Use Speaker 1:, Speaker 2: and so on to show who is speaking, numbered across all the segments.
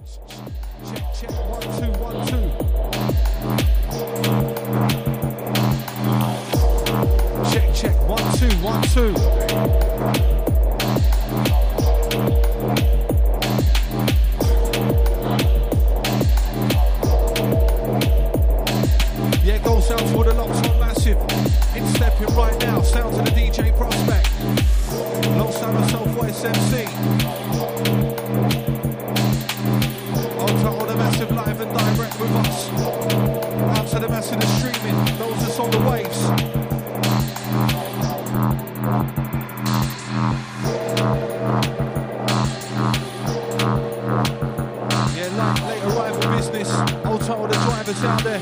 Speaker 1: Check, check, one, two, one, two. Check, check, one, two, one, two. Yeah, gold sounds for the locks on massive. In stepping right now, sounds of the DJ prospect. Alongside myself, voice MC. Direct with us. Out to the massive that's streaming, those that's on the waves. Yeah, late, late arrival business. Old title the drivers out there.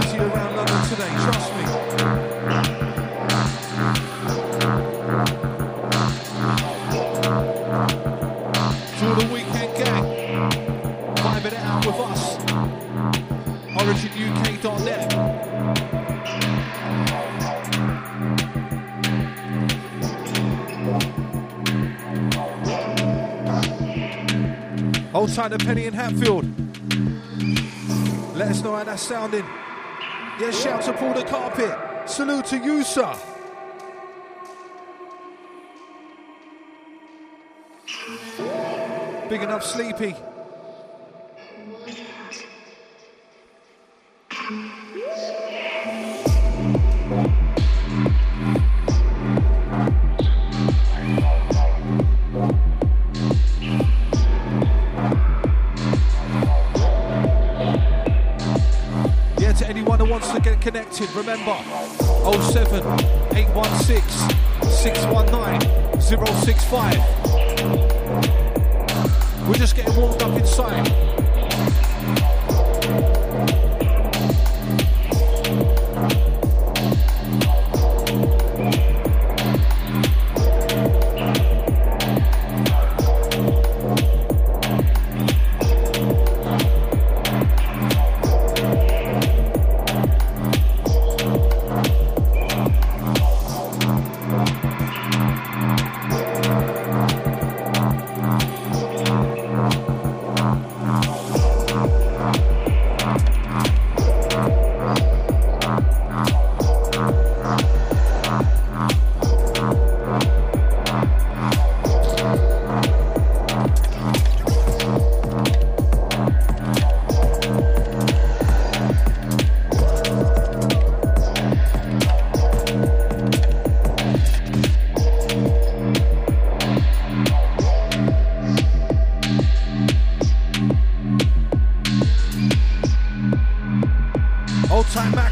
Speaker 1: Busy around London today, trust Tight Penny in Hatfield. Let us know how that's sounding. Yeah, shout to Paul the Carpet. Salute to you, sir. Big enough, Sleepy. Connected, remember 07 816 619 065. We're just getting warmed up inside.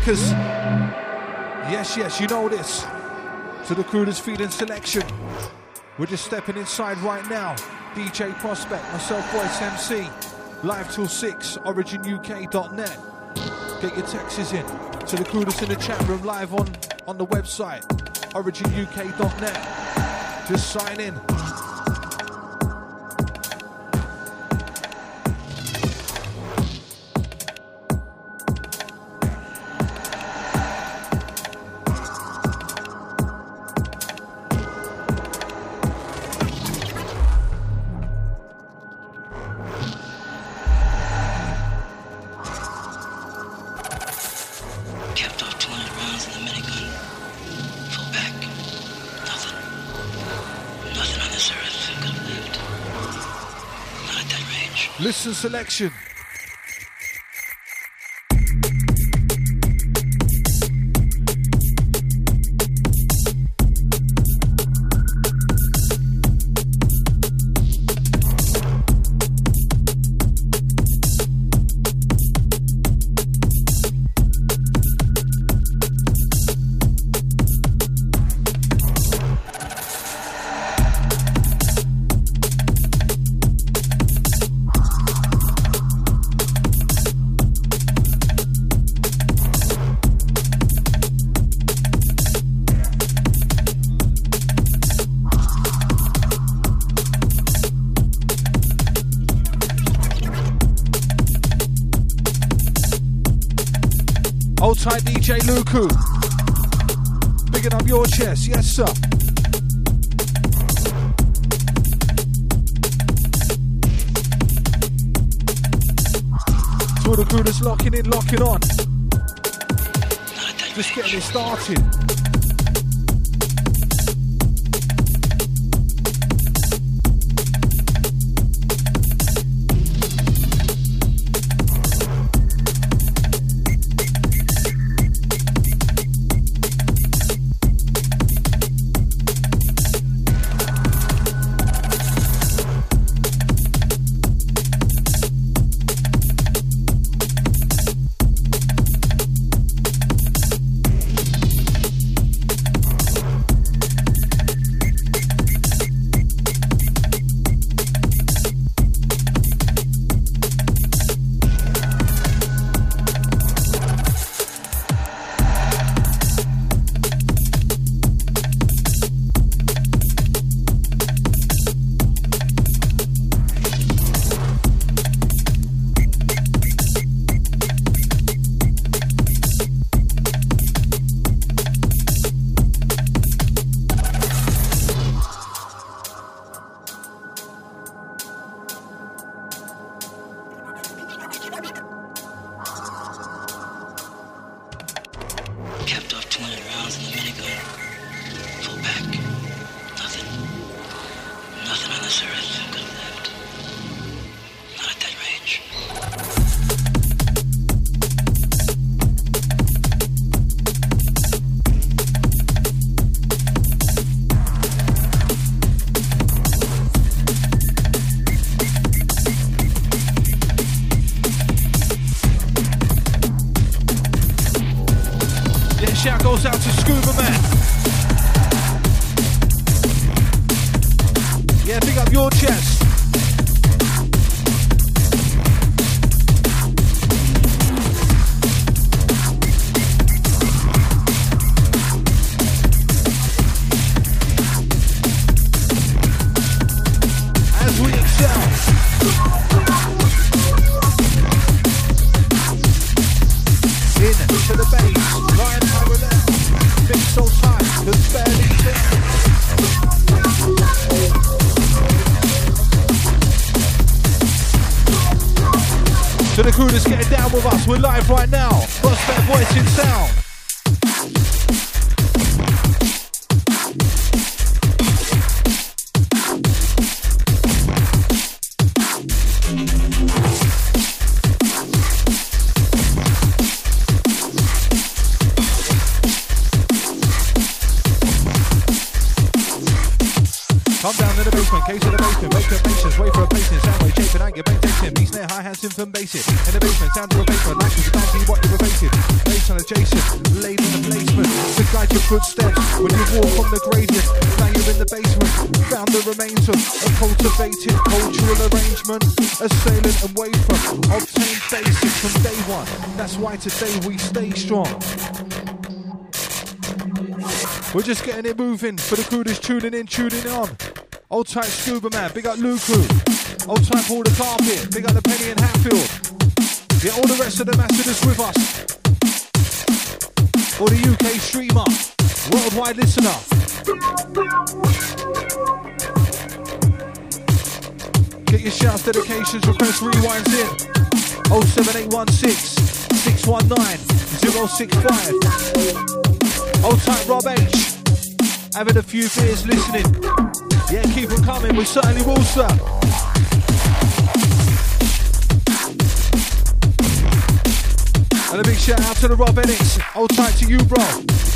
Speaker 1: Maccas. Yes, yes, you know this. To the crew that's feeding selection. We're just stepping inside right now. DJ Prospect, myself, Voice MC. Live till 6, originuk.net. Get your texts in. To the crew that's in the chat room, live on, on the website, originuk.net. Just sign in. Selection. Today we stay strong. We're just getting it moving for the crew that's tuning in, tuning on. Old type Scuba Man, big up Luku. Old type Paul the Carpet, big up the Penny and Hatfield. Get all the rest of the masters with us. Or the UK streamer, worldwide listener. Get your shouts, dedications, requests, rewinds in. 07816 619 065. Old tight Rob H. Having a few beers listening. Yeah, keep them coming. We certainly will, sir. And a big shout out to the Rob Enix. Old tight to you, bro.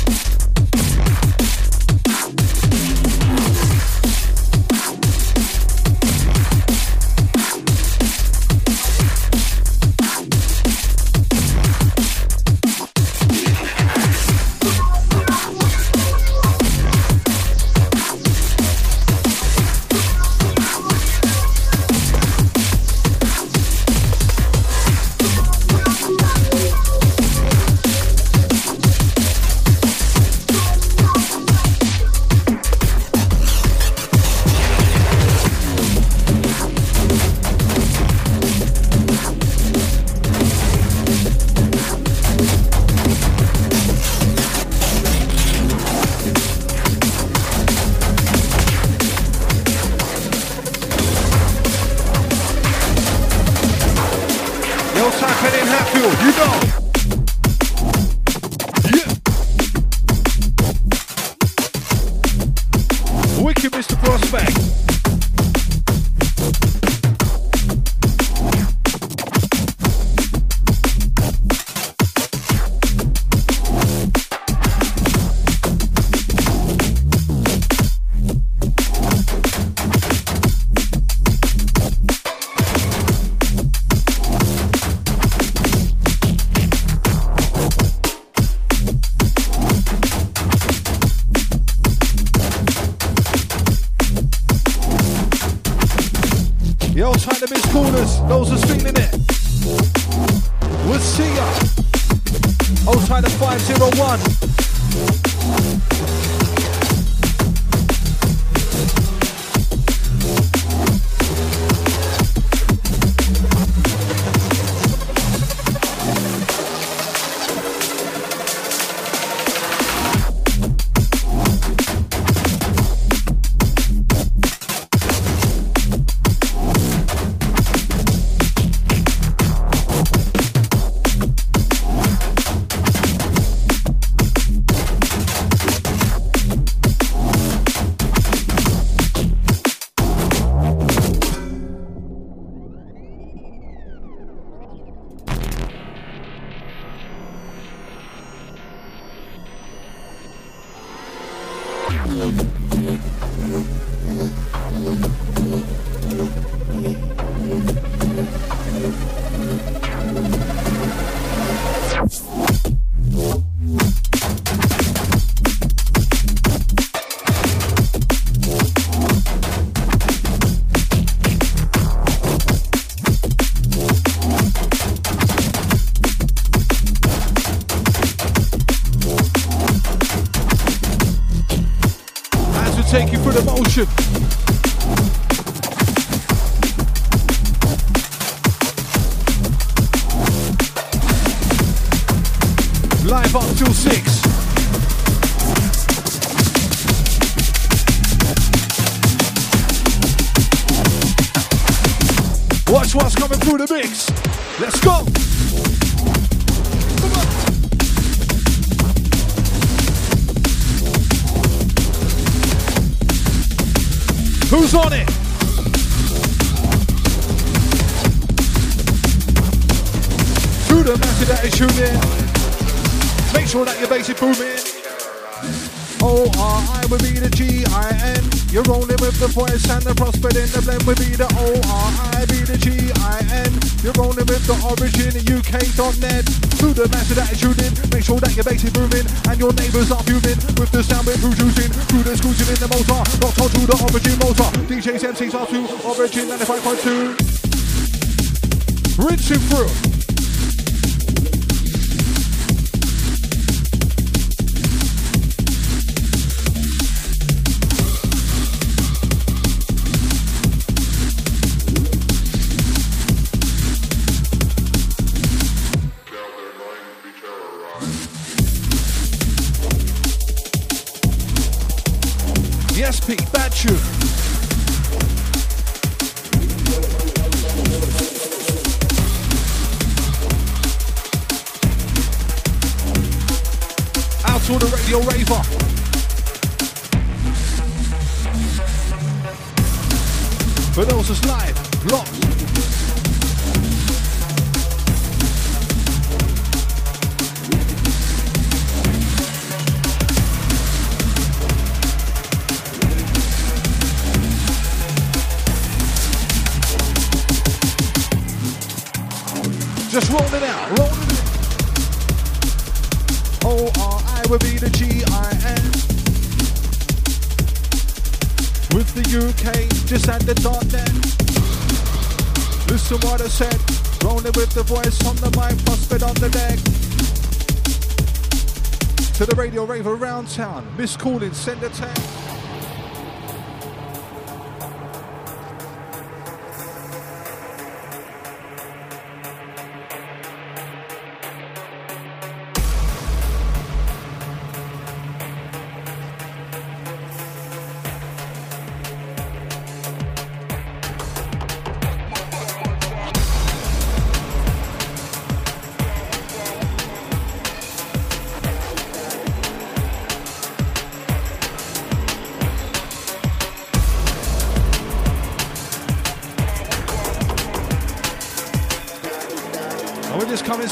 Speaker 1: one's coming through the mix. Let's go. Who's on it? To the massive attitude in. Make sure that your bass is booming. O-R-I will be the G-I-N. You're rolling with the voice and the prospect in the blend with be the O-R-I-B, the G-I-N. You're rolling with the origin, UK.net. Through the massive attitude in, make sure that your bass is moving and your neighbours are fuming with the sound we're producing. Through the scooting in the motor, Not told to the origin motor. DJs, MCs are two origin 95.2. Rinse it through. Pikachu. Out to the radio raver. For those that's live, locked. Just roll it out, roll it out. O-R-I will be the G-I-N. With the UK, just at the dot then. Listen what I said. Rolling with the voice on the mic, prospect on the deck. To the radio rave around town. Miss calling, send a text.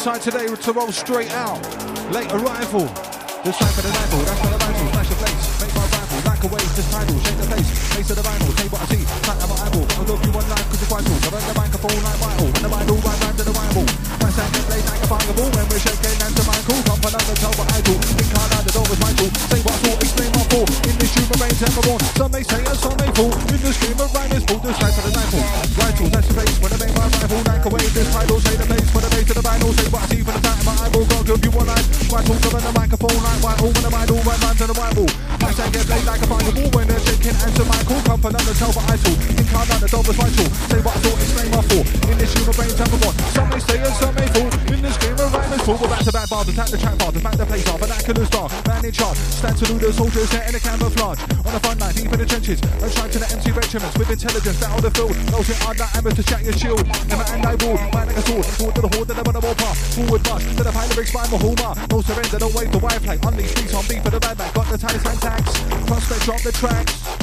Speaker 1: Inside today to roll straight out. Late arrival. This time for the rifle, that's for the rifle, smash the place, make my rifle, like a wave, this title, shake the place, face of the vinyl, take what I see, track of my eyeball, I'll go you one life cause it's vital, I run the microphone like vital, when the vinyl, right rhyme to the rival, my sound get played like a fireball, when we're shaking and to Michael, come for another tell what I do, think hard out the door was Michael, say what I thought, explain my thought, in this human brain, temper on, to the get played like a fireball when they're shaking and to Michael. Come for none to tell but I. Think hard on the was vital. Say what I thought, explain my thought. In this human brain, tell me what. Some may stay and some may fall. In this game of rhyme is full. We're back to back bars, attack the track bars, back the place off. Vernacular star, man in charge. Stand to the soldiers there in the camouflage. On line, deep in the trenches. And trying to the MC regiments with intelligence. Battle the field. Who are not aimers to chat your shield. And my hand I rule. Man like a sword. Sword to the horde, then I'm on the warpath. Forward march. To the pilot, big spine, Mahoma. No surrender, no wait, the wire play. On these streets, on beat for the bad back. Got the Talisman tags. Prospect drop the tracks.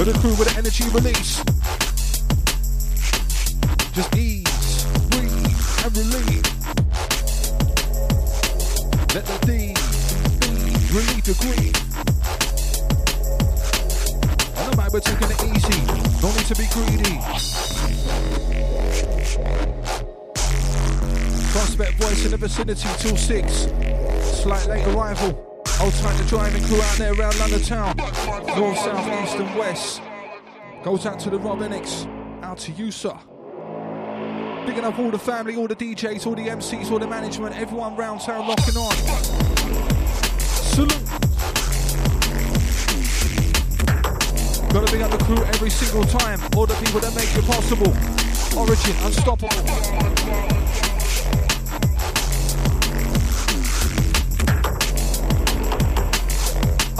Speaker 1: For the crew with the energy release. Just ease, breathe, and relieve. Let the D be relieve the grief. On the mic, we're taking it easy. No need to be greedy. Prospect voice in the vicinity till six. Slight late arrival. Old time to driving crew out there around London town. North, south, east, and west. Goes out to the Robinix. Out to you, sir. Bigging up all the family, all the DJs, all the MCs, all the management, everyone round town locking on. Salute. Gotta big up the crew every single time. All the people that make it possible. Origin, unstoppable.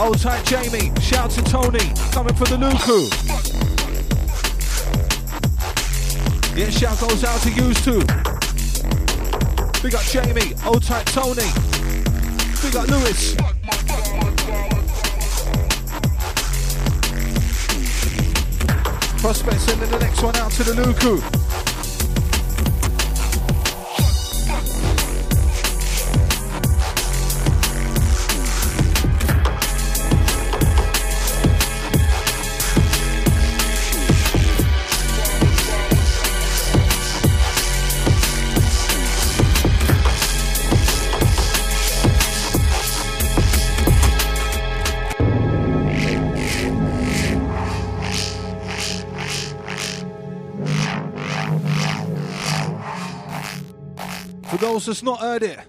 Speaker 1: Old tight Jamie, shout to Tony, coming for the Luku. Yeah, shout goes out to you too. Big up Jamie, old tight Tony. Big up Lewis. Prospect sending the next one out to the Luku. Those that's not heard it.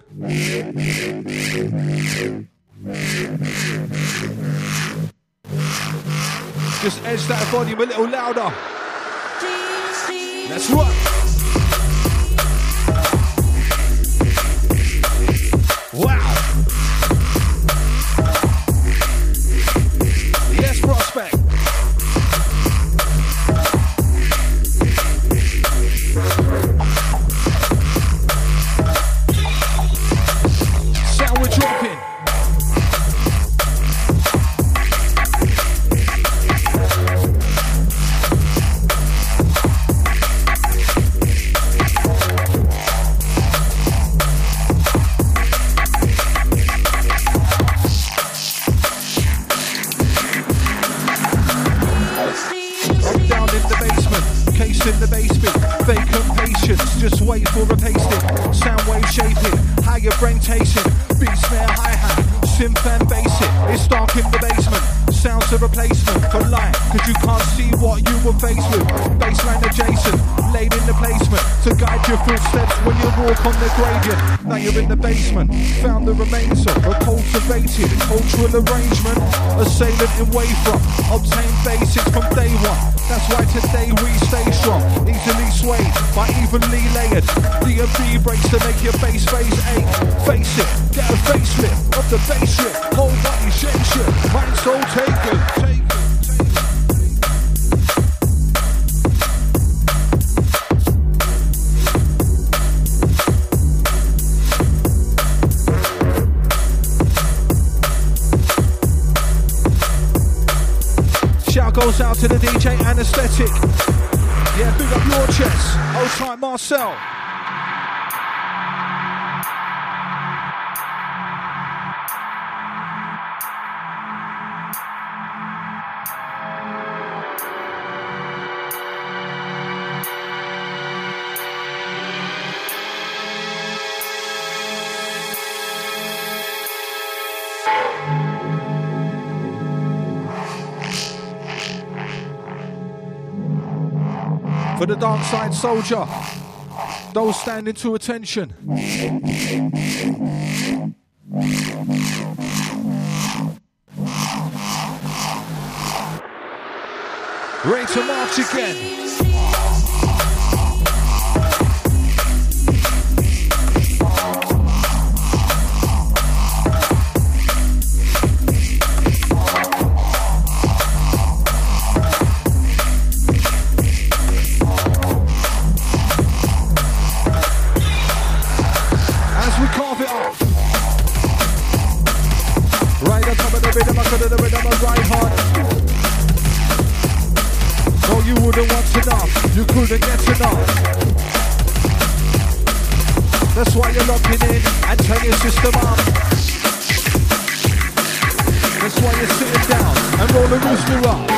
Speaker 1: Just edge that volume a little louder. Let's rock. arrangement. assailant sailing in wafer, Obtain basics from day one. That's why today we stay strong. Easily swayed by evenly layered DMD breaks to make your face face ache. Face it, get a facelift of the face. Inside Soldier. Those standing to attention. Ready to march again. get enough. That's why you're locking in and turn your system up. That's why you're sitting down and roll the rooster up.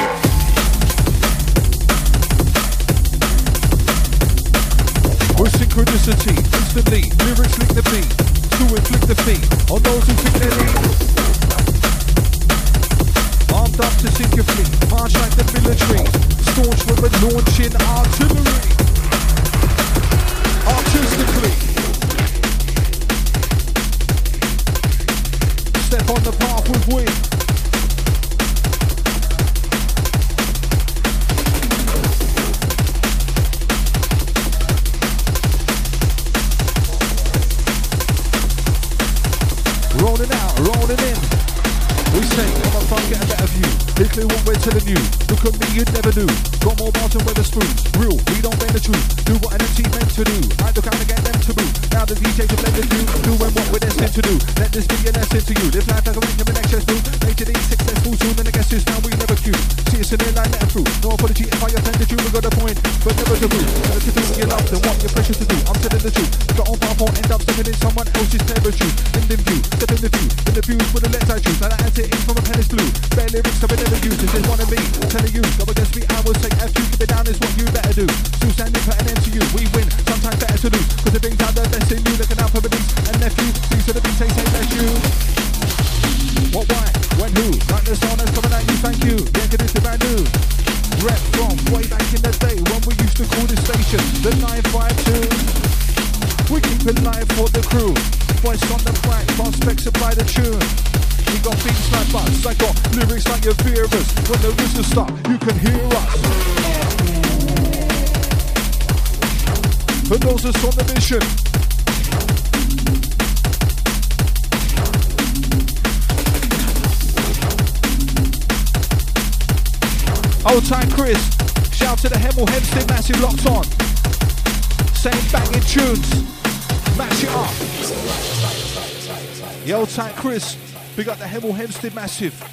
Speaker 1: massive.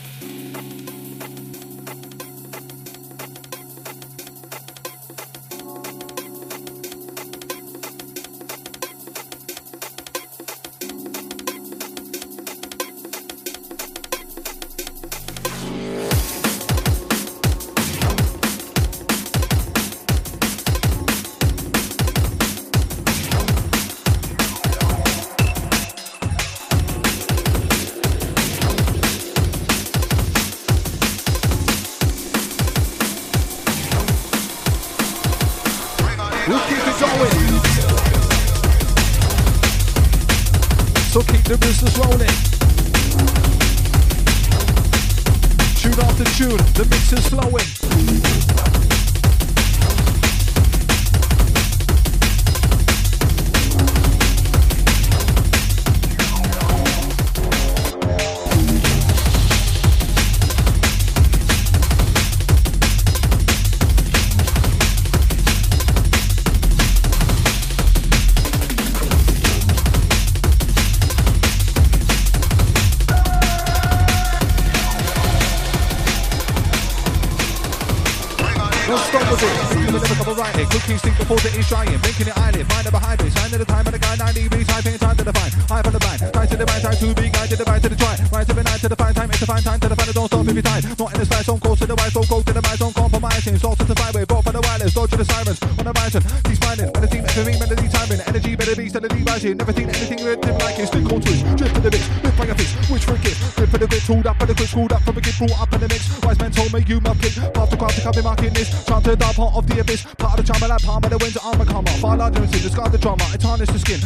Speaker 1: You time. Not in the. Don't go to the right. Don't go to the right. Don't compromise. Salt to the flyway. Brought for the wireless. Dodge to the sirens. On the horizon. Keep smiling. Melody for me. Melody timing. Energy better be steadily rising. Never seen anything rhythm like it. Stick on twist. Drip for the mix. Lift by your fist. Which for a kiss. Grip for the bit. Tooled up for the quick. Screwed up from a kid. Brought up in the mix. Wise men told me you my kid. Path to craft to come in marking this. Trying to dive part of the abyss. Part of the charmer like palm of the winds. Armor karma. Far larger. Discard the drama. It tarnish the skin.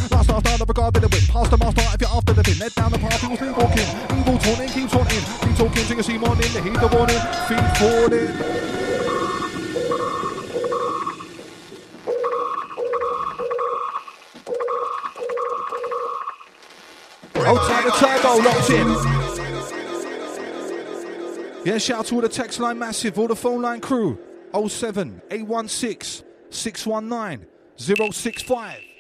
Speaker 1: Morning. The warning. Feet falling. Outside the turbo, locked in. Yeah, shout out to all the text line massive, all the phone line crew. 07 816 619 065.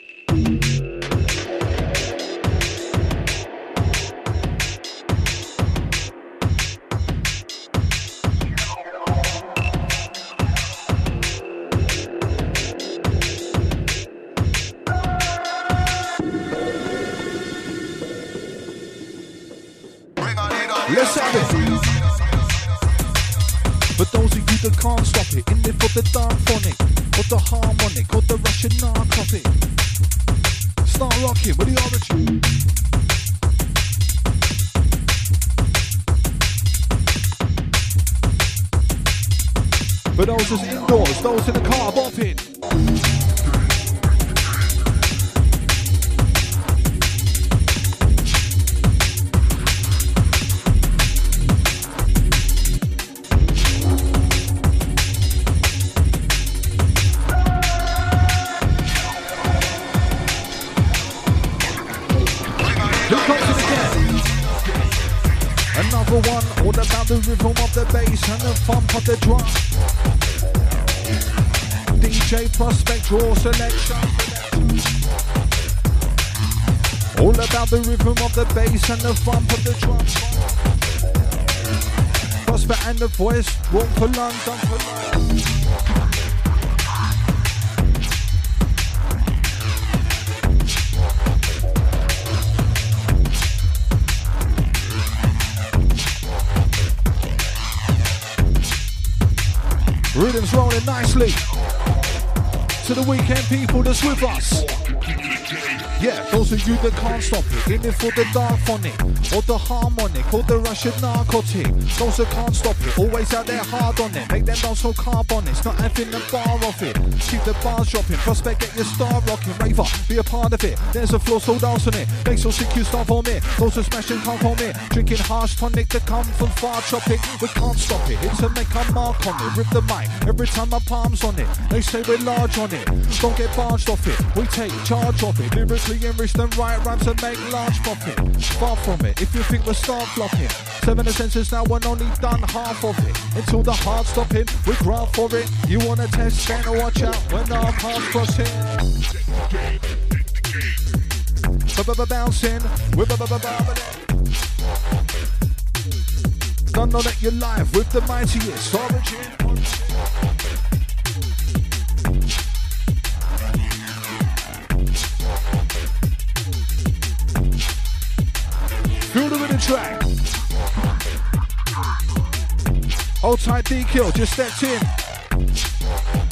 Speaker 1: Bass and the thump of the drum. DJ Prospect Raw Selection. All about the rhythm of the bass and the thump of the drum. Prospect and the voice, one for London for London. Rhythms rolling nicely. To the weekend people that's with us. Yeah, those of you that can't stop it, in it for the dark phonic, or the harmonic, or the Russian narcotic. Those that can't stop it, always out there hard on it. Make them dance so carbonics, not having the bar off it. Keep the bars dropping, prospect get your star rocking. Raver, be a part of it. There's a floor so dance on it. Make so sick you for me. Those that smashing can't for me. Drinking harsh tonic that come from far tropic. We can't stop it. It's to make a mark on it. Rip the mic every time my palms on it. They say we're large on it. Don't get barged off it. We take charge of it. Lyrically enriched and right rhymes and make large profit. Far from it. If you think we'll start flopping. Seven senses now and only done half of it. Until the heart stopping, we grab for it. You wanna test, then watch out when our paths crossing. Bouncing, we're. Don't know that you're live with the mightiest origin. Rhythm track. Hold tight D kill, just stepped in.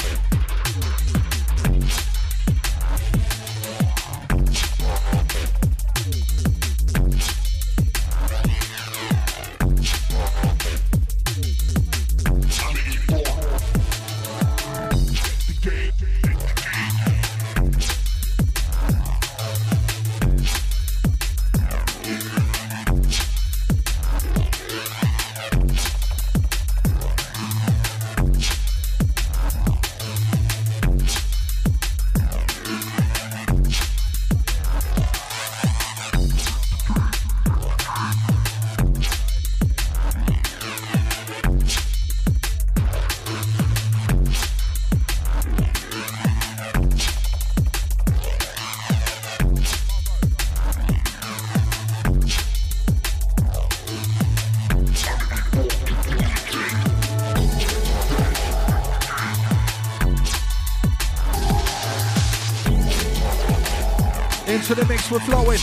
Speaker 2: Into the mix, we're flowing.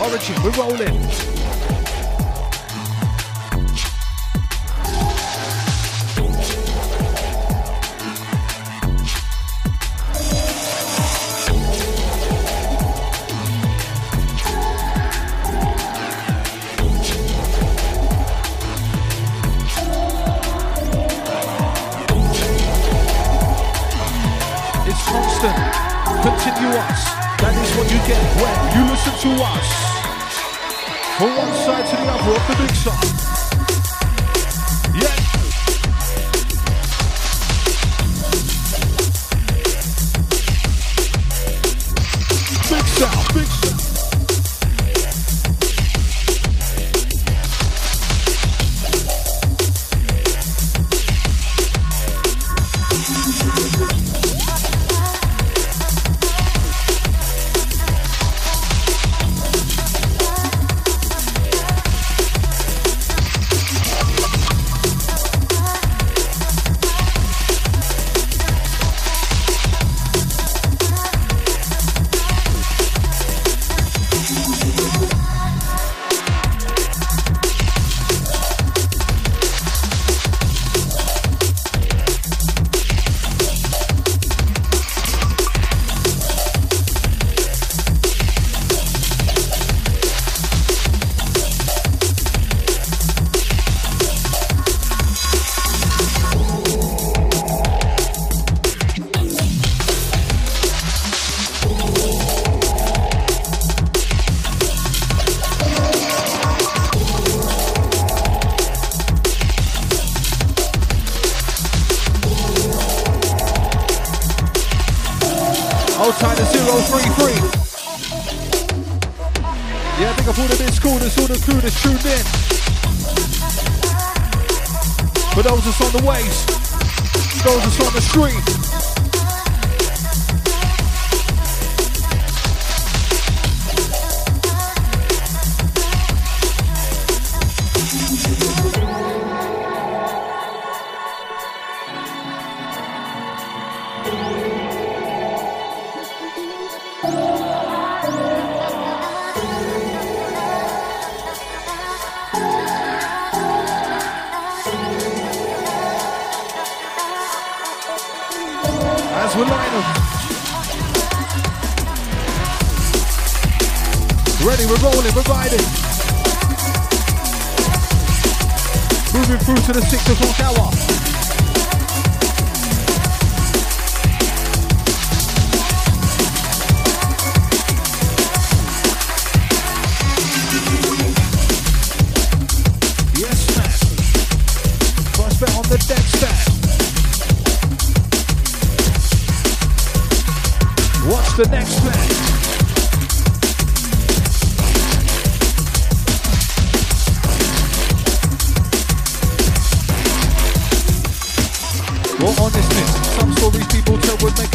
Speaker 2: Origin, we're rolling.
Speaker 1: Sri é Avô Production.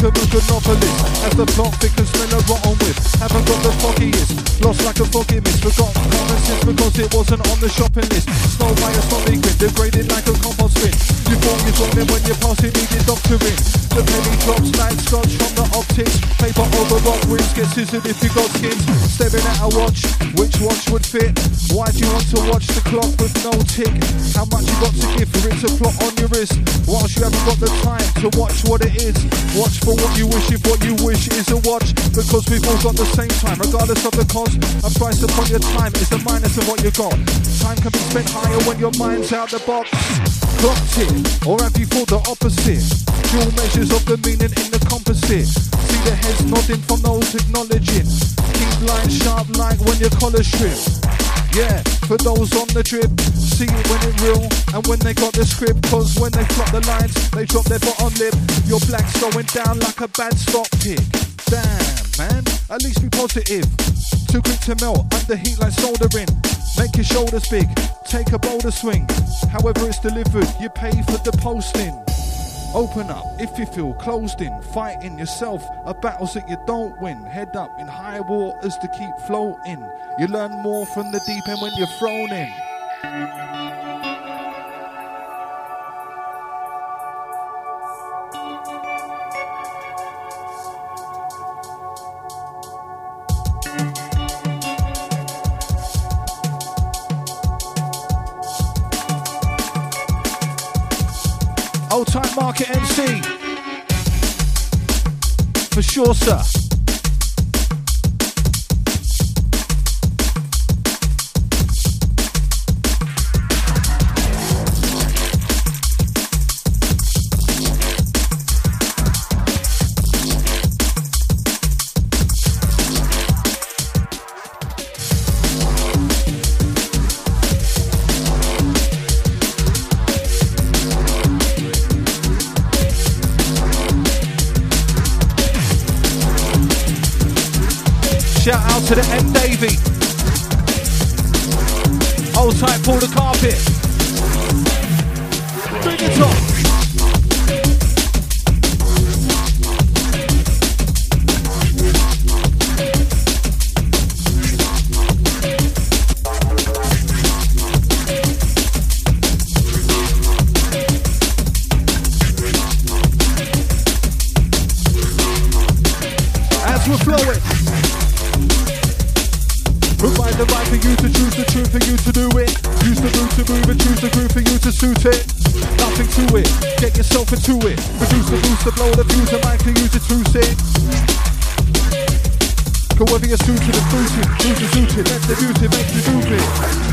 Speaker 1: like a good novelist. As the plot thickens, smell a rotten whiff Haven't got the foggiest. Lost like a foggy mist. Forgot promises because it wasn't on the shopping list. Snow by a sonic grin Degraded like a compost bin You thought you saw me when you passed it needed doctoring decision if you got skins. Staring at a watch, which watch would fit? Why do you want to watch the clock with no tick? How much you got to give for it to plot on your wrist? Whilst you haven't got the time to watch what it is. Watch for what you wish if what you wish is a watch. Because we've all got the same time, regardless of the cost. A price upon your time is the minus of what you got. Time can be spent higher when your mind's out the box. Clocked it, or have you thought the opposite? Dual of the meaning in the composite See the heads nodding from those acknowledging. Keep lines sharp like when your collar strip. Yeah, for those on the trip, see it when it real and when they got the script. Cause when they flop the lines, they drop their bottom lip. Your black's going down like a bad stock pick. Damn, man, at least be positive. Too quick to melt, under heat like soldering. Make your shoulders big, take a bolder swing. However it's delivered, you pay for the posting. Open up if you feel closed in, fighting yourself, a battles that you don't win. Head up in high waters to keep floating. You learn more from the deep end when you're thrown in. Old Time Market MC. For sure, sir. Nothing to it, get yourself into it. Produce the boost to blow the fuse and mic for you to truce it. Go whether you're suited or fruited, who's the suited, let the beauty make you do it.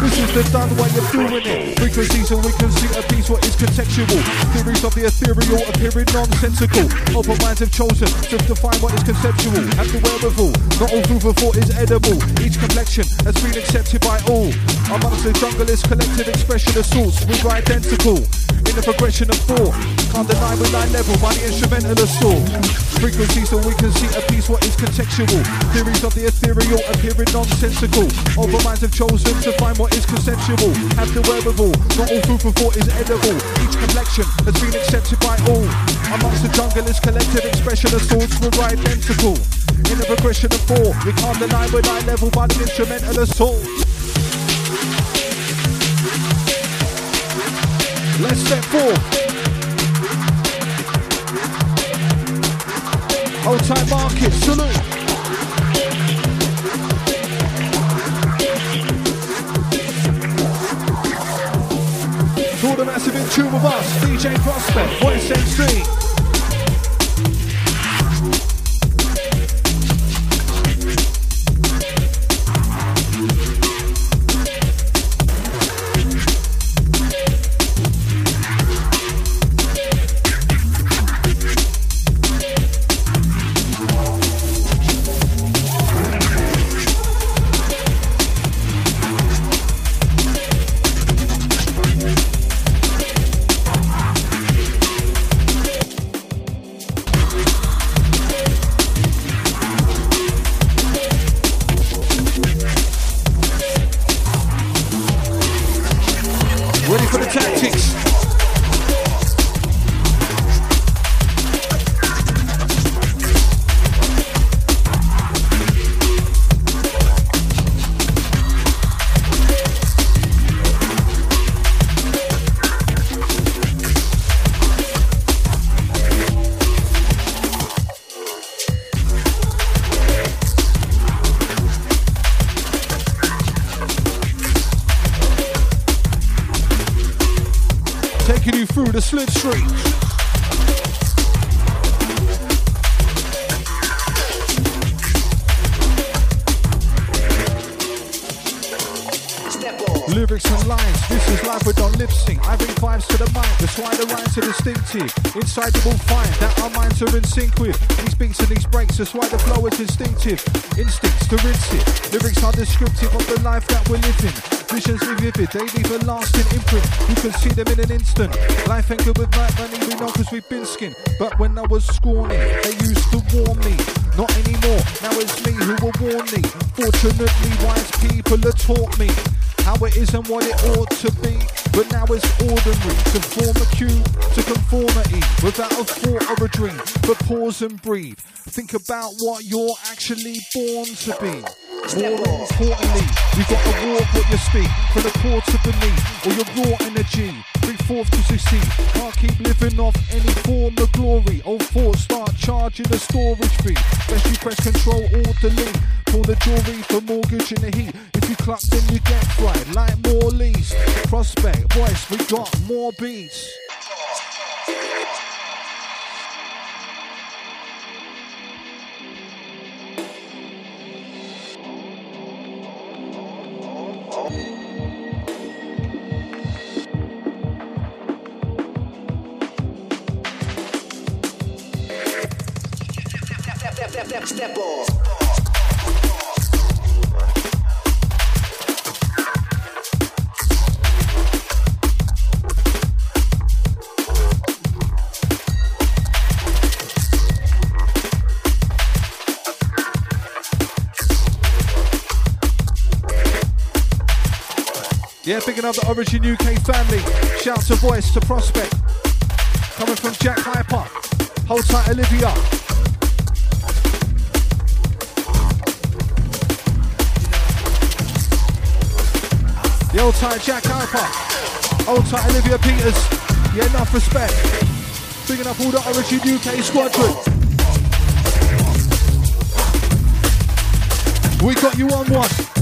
Speaker 1: This is the done while you're doing it. Frequencies so we can see a piece what is contextual. Theories of the ethereal appearing nonsensical. Open minds have chosen to define what is conceptual. Have the wherewithal, not all food for thought is edible. Each complexion has been accepted by all. Amongst the jungle is collective expression of sorts. We are identical in the progression of thought. Can't deny with line level by the instrumental assault. Frequencies so we can see a piece what is contextual. Theories of the ethereal appearing nonsensical. Over minds have chosen to find what is consensual. Have the wherewithal, not all food for thought is edible. Each complexion has been accepted by all. Amongst the jungle is collective expression of thoughts we're identical. In the progression of four, we can't deny we're eye level by the instrumental assault. Let's step four. Old time market, salute. Through the massive in tune with us, DJ Prospect, Voice MC. That's why the flow is instinctive. Instincts to rinse it. Lyrics are descriptive of the life that we're living. Visions we vivid, they leave a lasting imprint. You can see them in an instant. Life ain't good with night money, we know cause we've been skinned. But when I was scorning, they used to warn me. Not anymore, now it's me who will warn me. Fortunately, wise people have taught me how it is and what it ought to be. But now it's ordinary to form a cue to conformity without a thought or a dream. But pause and breathe. Think about what you're actually born to be. More importantly, you gotta walk what you speak from the core to the knee, or your raw energy. Bring forth to succeed. Can't keep living off any form of glory. Old thoughts start charging the storage fee. Best you press control or delete. Pull the jewelry for mortgage in the heat. You cluck, then you get fried. Like more leads, prospect, voice, we got more beats.
Speaker 3: Step, off.
Speaker 1: Yeah, up the Origin UK family. Shout to voice to prospect. Coming from Jack Hyper. Hold tight, Olivia. The old tight Jack Hyper. Old tight Olivia Peters. Yeah, enough respect. Picking up all the Origin UK squadron. We got you on one.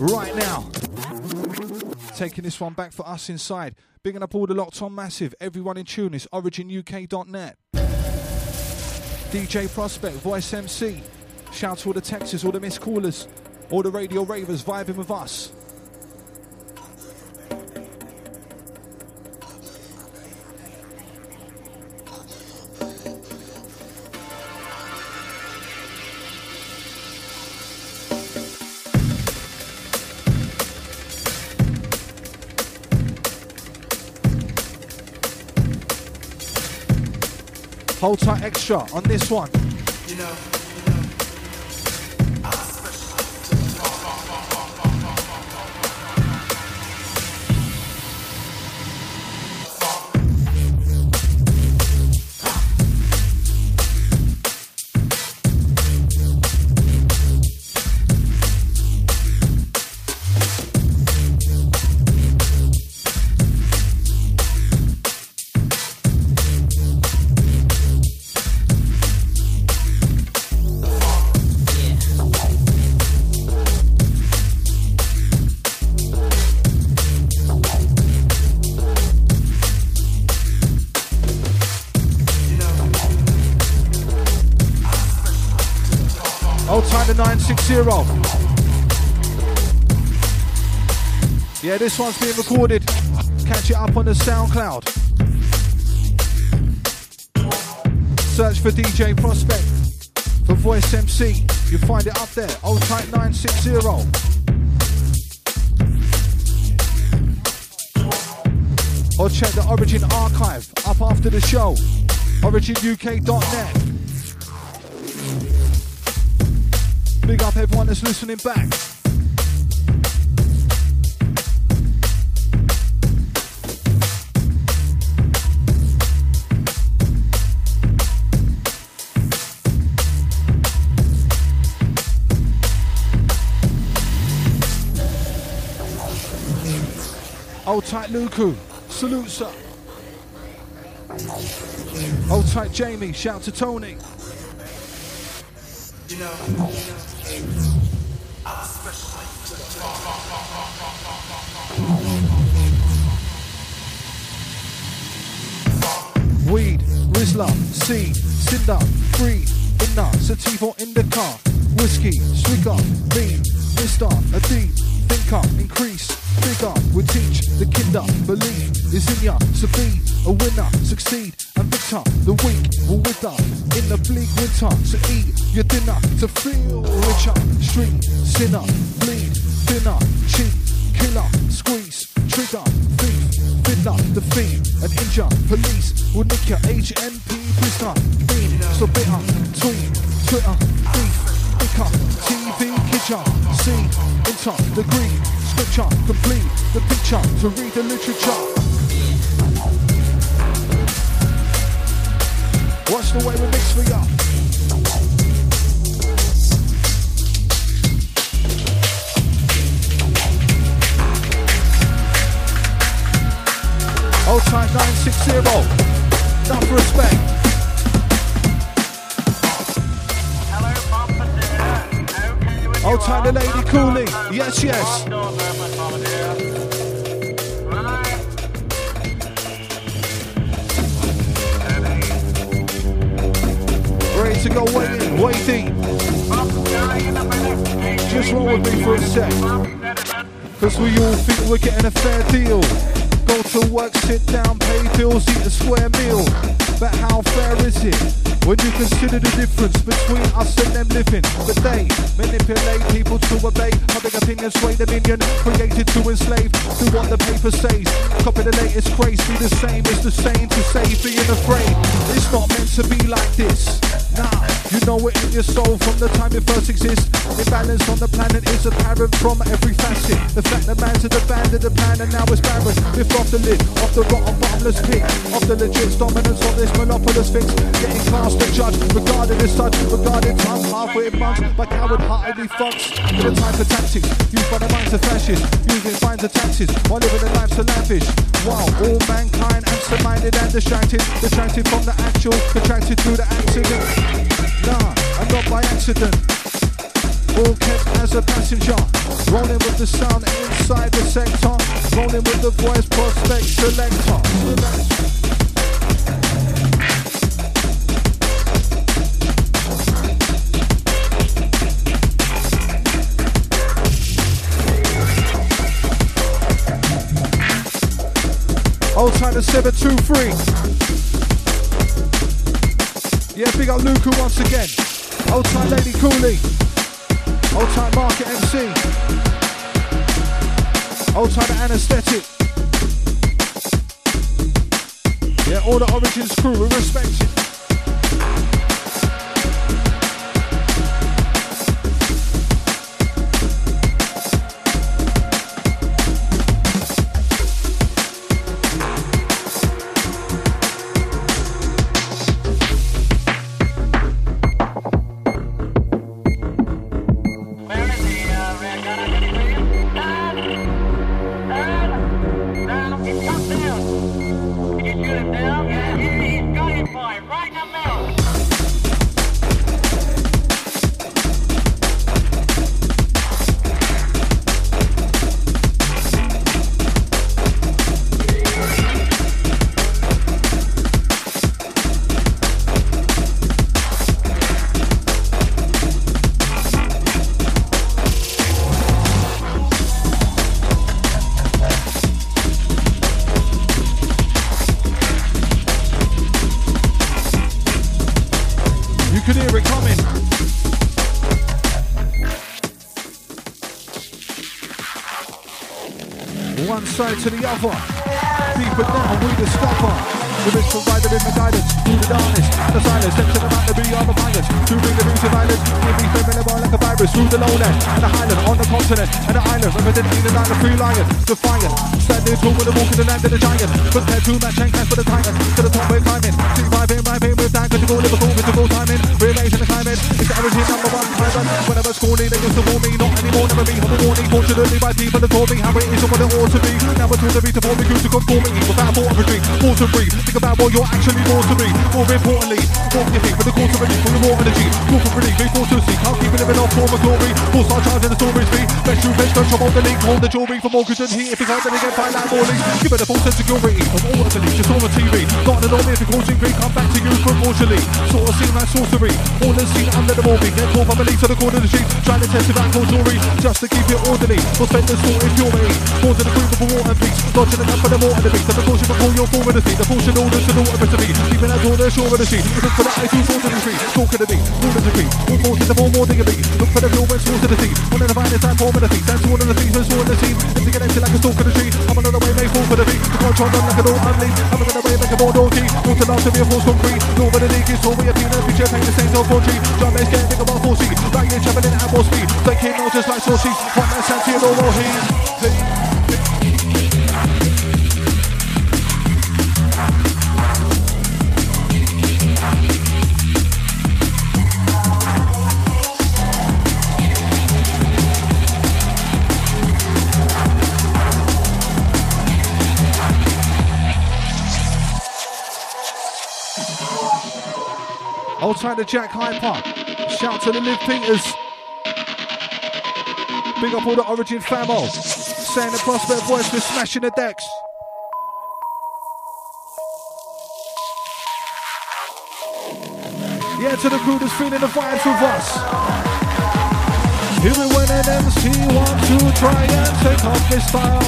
Speaker 1: Right now. Taking this one back for us inside. Bigging up all the locked on massive. Everyone in tune originuk.net. DJ Prospect, Voice MC. Shout to all the Texas, all the missed callers, all the radio ravers vibing with us. Hold tight extra on this one. You know. Zero. Yeah, this one's being recorded. Catch it up on the SoundCloud. Search for DJ Prospect for Voice MC. You'll find it up there. Old type 960. Or check the Origin archive up after the show. OriginUK.net. Big up everyone that's listening back. Old tight Luku, salute sir. Old tight Jamie, shout to Tony. You know. Rizla, seed, cinder, breed, inner, sativa in the car, whiskey, swigger, lean, mister, a deep, thinker, increase, bigger, we teach the kinder, believe is in ya, to be a winner, succeed, and victor, the weak will wither in the bleak winter, to eat your dinner, to feel richer, street, sinner, bleed, dinner, cheat, killer, squeeze, trigger, thief, fiddler, defeat, and injure, police will nick your HMP prisoner, beam, so bitter, tweet, Twitter, beef, bicker, TV, kitchen, see, enter, degree, scripture, complete, the picture, to read the literature. Watch the way we mix for ya. Old time 960. Enough respect. Old time the lady cooling. Yes, yes. Ready to go waiting, waiting. Just roll with me for a sec. Cause we all think we're getting a fair deal. Go to work, sit down, pay bills, eat a square meal. But how fair is it when you consider the difference between us and them living? But they manipulate people to obey. Public opinion sway the minion, created to enslave. Do what the paper says. Copy the latest craze, be the same as the same to say being afraid. It's not meant to be like this. Nah, you know it in your soul from the time it first exists. Imbalance on the planet is apparent from every facet. The fact that man's abandoned the plan and now it's barren. Lift off the lid, off the rotten bottomless pit, off the legit dominance of this monopolist fix. Getting classed and judged, regarded as such, regarded tongue halfway months by coward-heartedly fucks. For the time for tactics used by the minds of fascists, using fines of taxes while living their lives so lavish. While all mankind absent-minded and distracted, distracted from the actual, contracted to the accident. Nah, I'm not by accident. All kept as a passenger. Rolling with the sound inside the sector. Rolling with the voice prospect selector. Old time to 723. Yeah, big up Luku once again. Old time Lady Cooley. Old time Market MC. Old time Anesthetic. Yeah, all the Origins crew, we respect it. To the other. Deeper down, we discover. The rich provider in the guidance, through the darkness, the silence, steps in the mountain, be other violence, to bring the news of violence, give me feminine like a virus, through the lowland, and the highland, on the continent, and the island, representing the land of free lion, defiant, standing tall with the walk in the land of the giant, prepared to match and cash for the titan, to the top we're climbing, see vibing, vibing with that critical, lyrical, visible timing, the it's the origin number one pilot, whenever schooling, they used to warn me, not anymore, never I'm a warning, fortunately by people that told me how it is and what it ought to be, now we're told to be to form me, to conform me, without thought of retreat, water free, think about what you're actually born to be, more importantly, walk your feet for the cause of relief, for more energy, walk for relief, be forced to see, can't keep it living off form of glory, full star charging the stories be, best you best, don't trouble the league, hold the jewelry for more good and heat, if you can't then again find out more leagues, give it a full sense of security, from all the leagues, just on the TV, not an enormous if it causing grief, come back to you proportionally, sort of seem like sorcery, all the scene under the movie, get caught by the leagues to the corner of the street, trying to test back for jewelry, just to keep it orderly, for spend the sort in purity, causing the cream of a water peace, dodging the gun for the more of the the precaution before your form of the sea, the portion orders to the water recipe, keeping out all the shore of the sea, look for the ice who's source of the tree, talk of the beat, all of the tree, all forces the form more diggity, look for the fuel when source of the sea, one of the finest and form of the sea, that's one of the things that's of the scene, if they get empty like a stalk of the tree, I'm another way, may fall for the beat, the control run like an all unleashed, I'm gonna way make a more naughty, water last to be a force concrete, nor the league is all we have seen, a picture paint the same old fortune, drum bass getting bigger about 4C, right here traveling at more speed, notes just like saucies, one and all more heat. Time to Jack Hyper. Shout to the Live Peters. Big up all the Origin famo. Saying the prospect voice for smashing the decks. Yeah, Yeah, to the crew that's feeling the vibes with us. Even when an MC wants to try and take off his style.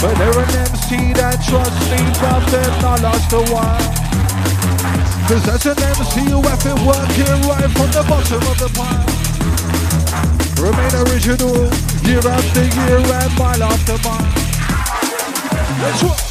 Speaker 1: But they're an MC that trusts me, but they're not lost a while. Cause as an MC been working right from the bottom of the pile. Remain original, year after year and mile after mile. Let's rock.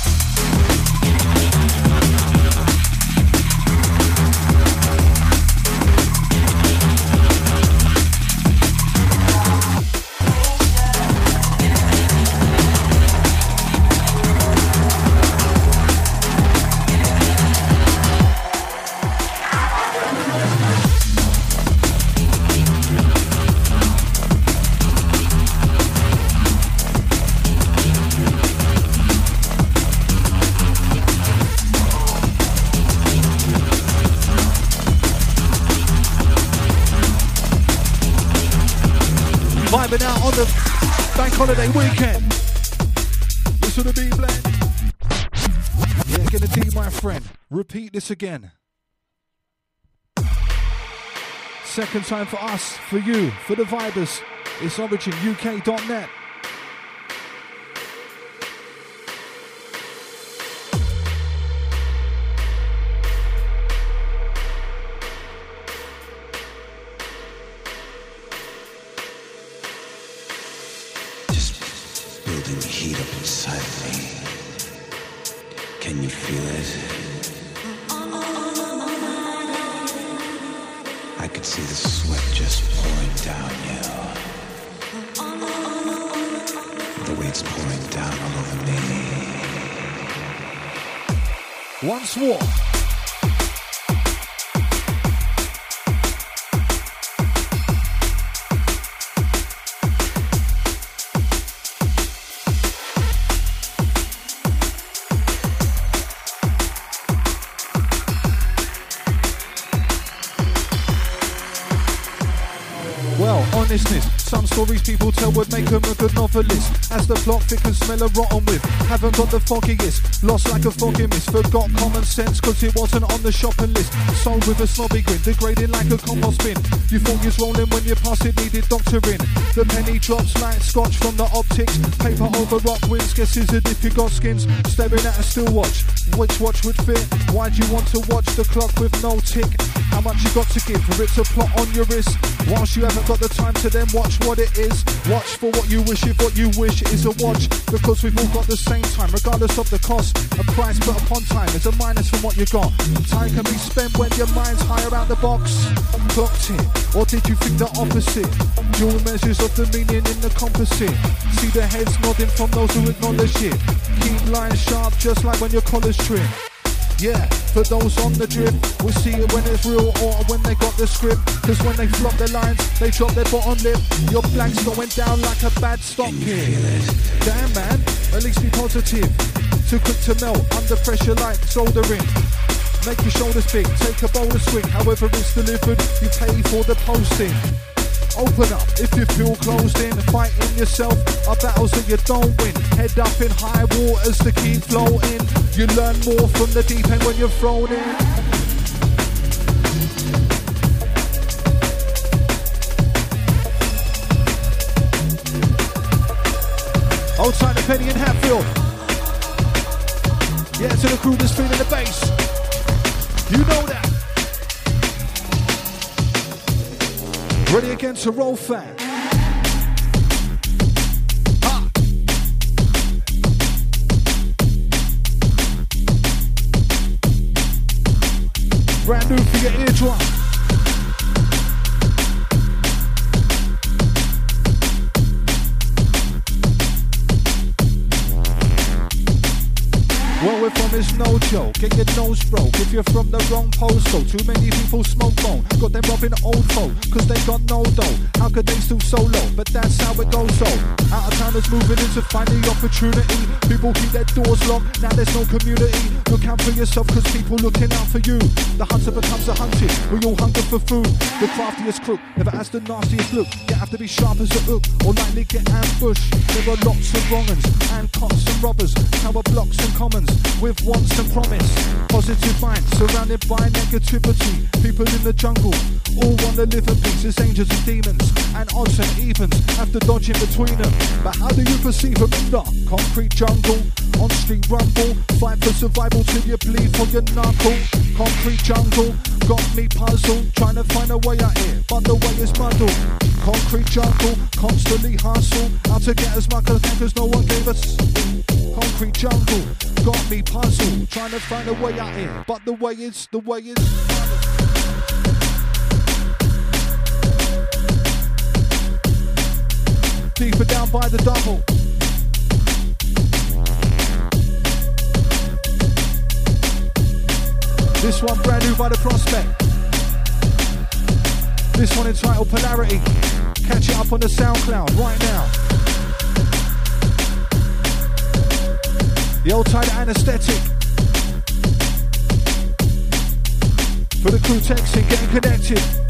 Speaker 1: Holiday weekend. This would have been. Yeah, gonna D, my friend. Repeat this again. Second time for us, for you, for the vibers. It's originuk.net.
Speaker 4: Just of
Speaker 1: rotten with, haven't got the foggiest. Lost like a foggy mist, forgot common sense cause it wasn't on the shopping list. Sold with a snobby grin, degrading like a compost bin. You thought you was rolling when your past it needed doctoring. The penny drops like scotch from the optics. Paper over rock wins, guess is it if you got skins. Staring at a still watch, which watch would fit? Why'd you want to watch the clock with no tick? How much you got to give for it to plot on your wrist? Whilst you haven't got the time to then watch what it is. Watch for what you wish if what you wish is a watch. Because we've all got the same time, regardless of the cost. A price put upon time is a minus from what you got. Time can be spent when your mind's higher out the box. Clocked it, or did you think the opposite? Dual measures of the meaning in the composite. See the heads nodding from those who acknowledge it. Keep lines sharp just like when your collar's trimmed. Yeah, for those on the drip, we'll see it when it's real or when they got the script. Cause when they flop their lines, they drop their bottom lip. Your blank's going down like a bad stock here. Damn man, at least be positive. Too quick to melt, under pressure like soldering. Make your shoulders big, take a bolder swing. However it's delivered, you pay for the posting. Open up if you feel closed in. Fighting yourself are battles that you don't win. Head up in high waters to keep floating. You learn more from the deep end when you're thrown in. Old the penny in Hatfield. Yeah, to the crew that's feeling the bass. You know that. Ready again to roll fat. Where is no joke. Get your nose broke if you're from the wrong postcode. Too many people smoke bone. Got them robbing old folk, cause they got no dough. How could they still so low? But that's how it goes, so. Out of towners moving in to find the opportunity. People keep their doors locked, now there's no community. Look out for yourself, cause people looking out for you. The hunter becomes a hunted. We all hunger for food. The craftiest crook never has the nastiest look. You have to be sharp as a hook, or likely get ambushed. There are lots of wrong and cops and robbers. Tower blocks and commons with wants and promise. Positive mind surrounded by negativity. People in the jungle all wanna live in peace. It's angels and demons and odds and evens have to dodge in between them. But how do you perceive them in the concrete jungle? On street rumble, fight for survival till you bleed for your knuckle. Concrete jungle got me puzzled, trying to find a way out here, but the way is muddled. Concrete jungle, constantly hustle, how to get as much as no one gave us. Concrete jungle got me puzzled, trying to find a way out here, but the way is the way is. Deeper down by the double. This one brand new by the prospect. This one entitled Polarity. Catch it up on the SoundCloud right now. The old title anesthetic. For the crew texting, getting connected.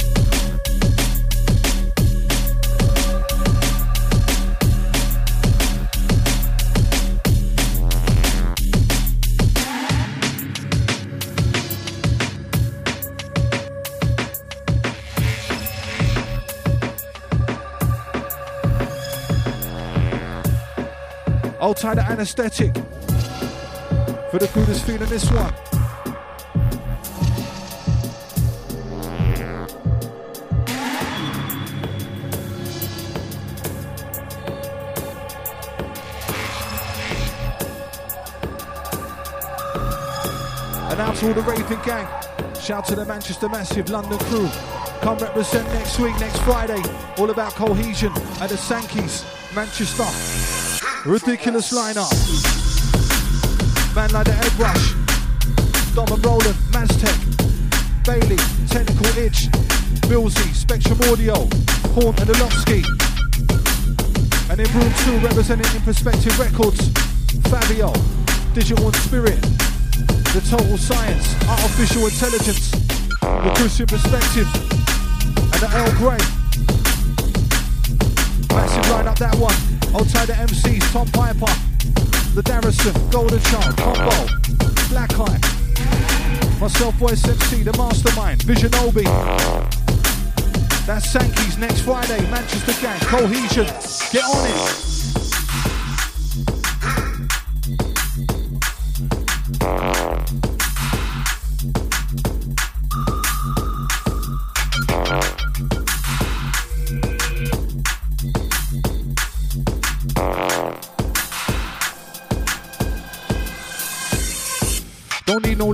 Speaker 1: Tie the anesthetic for the that's feeling this one. And out to all the raving gang. Shout to the Manchester Massive London crew. Come represent next week, next Friday. All about cohesion at the Sankeys, Manchester. Ridiculous lineup. Man like the Ed Rush, Dom and Roland, Maztec, Bailey, Technical Itch, Millsy, Spectrum Audio, Horn and Alofsky. And in room two, representing in Perspective Records, Fabio, Digital Spirit, The Total Science, Artificial Intelligence, The Christian Perspective, and the Earl Grey. Massive lineup that one. Outside the MCs, Tom Piper, The Darrison, Golden Child, Combo, Black Eye, myself, Voice MC, The Mastermind, Vision Obi. That's Sankey's next Friday, Manchester Gang, Cohesion. Get on it.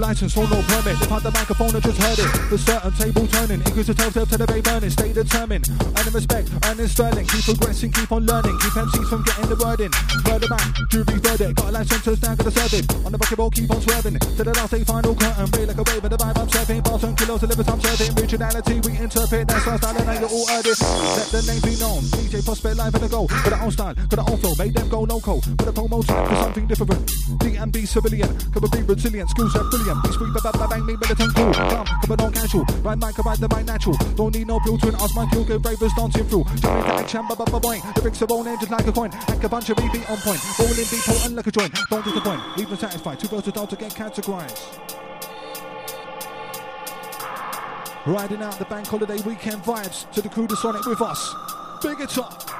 Speaker 1: License or no permit. If I the microphone, I just heard it. The certain table turning, increase the telltale to the bay burning. Stay determined, earning respect, earning sterling. Keep progressing, keep on learning. Keep MCs from getting the word in. Murder man, jury verdict. Got a license to stand, gotta serve it. On the bucketball, keep on swerving. To the last day, final curtain. Ray like a wave of the vibe I'm surfing. Bars and kilos, deliver some certain. Originality, we interpret. That's our style, and now you all heard it. Let the name be known. DJ Prospect live in the go. Got our own style, got our own flow. Made them go loco. Put a promo time for something different. DMB civilian, could be resilient. Skills brilliant. Be sweet, but bang me militant cool. Calm, coming on casual. Ride mic, ride the mic natural. Don't need no filtering. Ask my kill, get ravers dancing through. Jumping like a champ, ba ba boing. The bricks are rolling just like a coin. Hack a bunch of BB on point. Rolling deep, potent like a joint. Don't disappoint. Leave them satisfied. Too versatile to get categorized. Riding out the bank holiday weekend vibes to the crew Sonic with us. Big it up.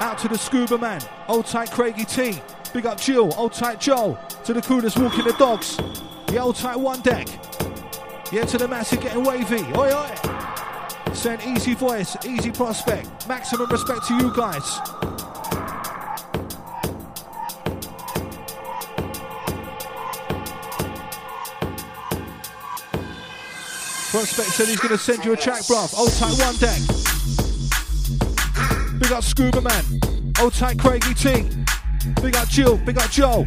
Speaker 1: Out to the scuba man, old tight Craigie T. Big up Jill, old tight Joe. To the crew that's walking the dogs. The old tight one deck. Yeah, to the massive getting wavy. Oi, oi. Send easy voice, easy prospect. Maximum respect to you guys. Prospect said he's going to send you a track, bruv. Old tight one deck. Big up Scuba Man. Old tight Craigie T. Big up Jill. Big up Joe.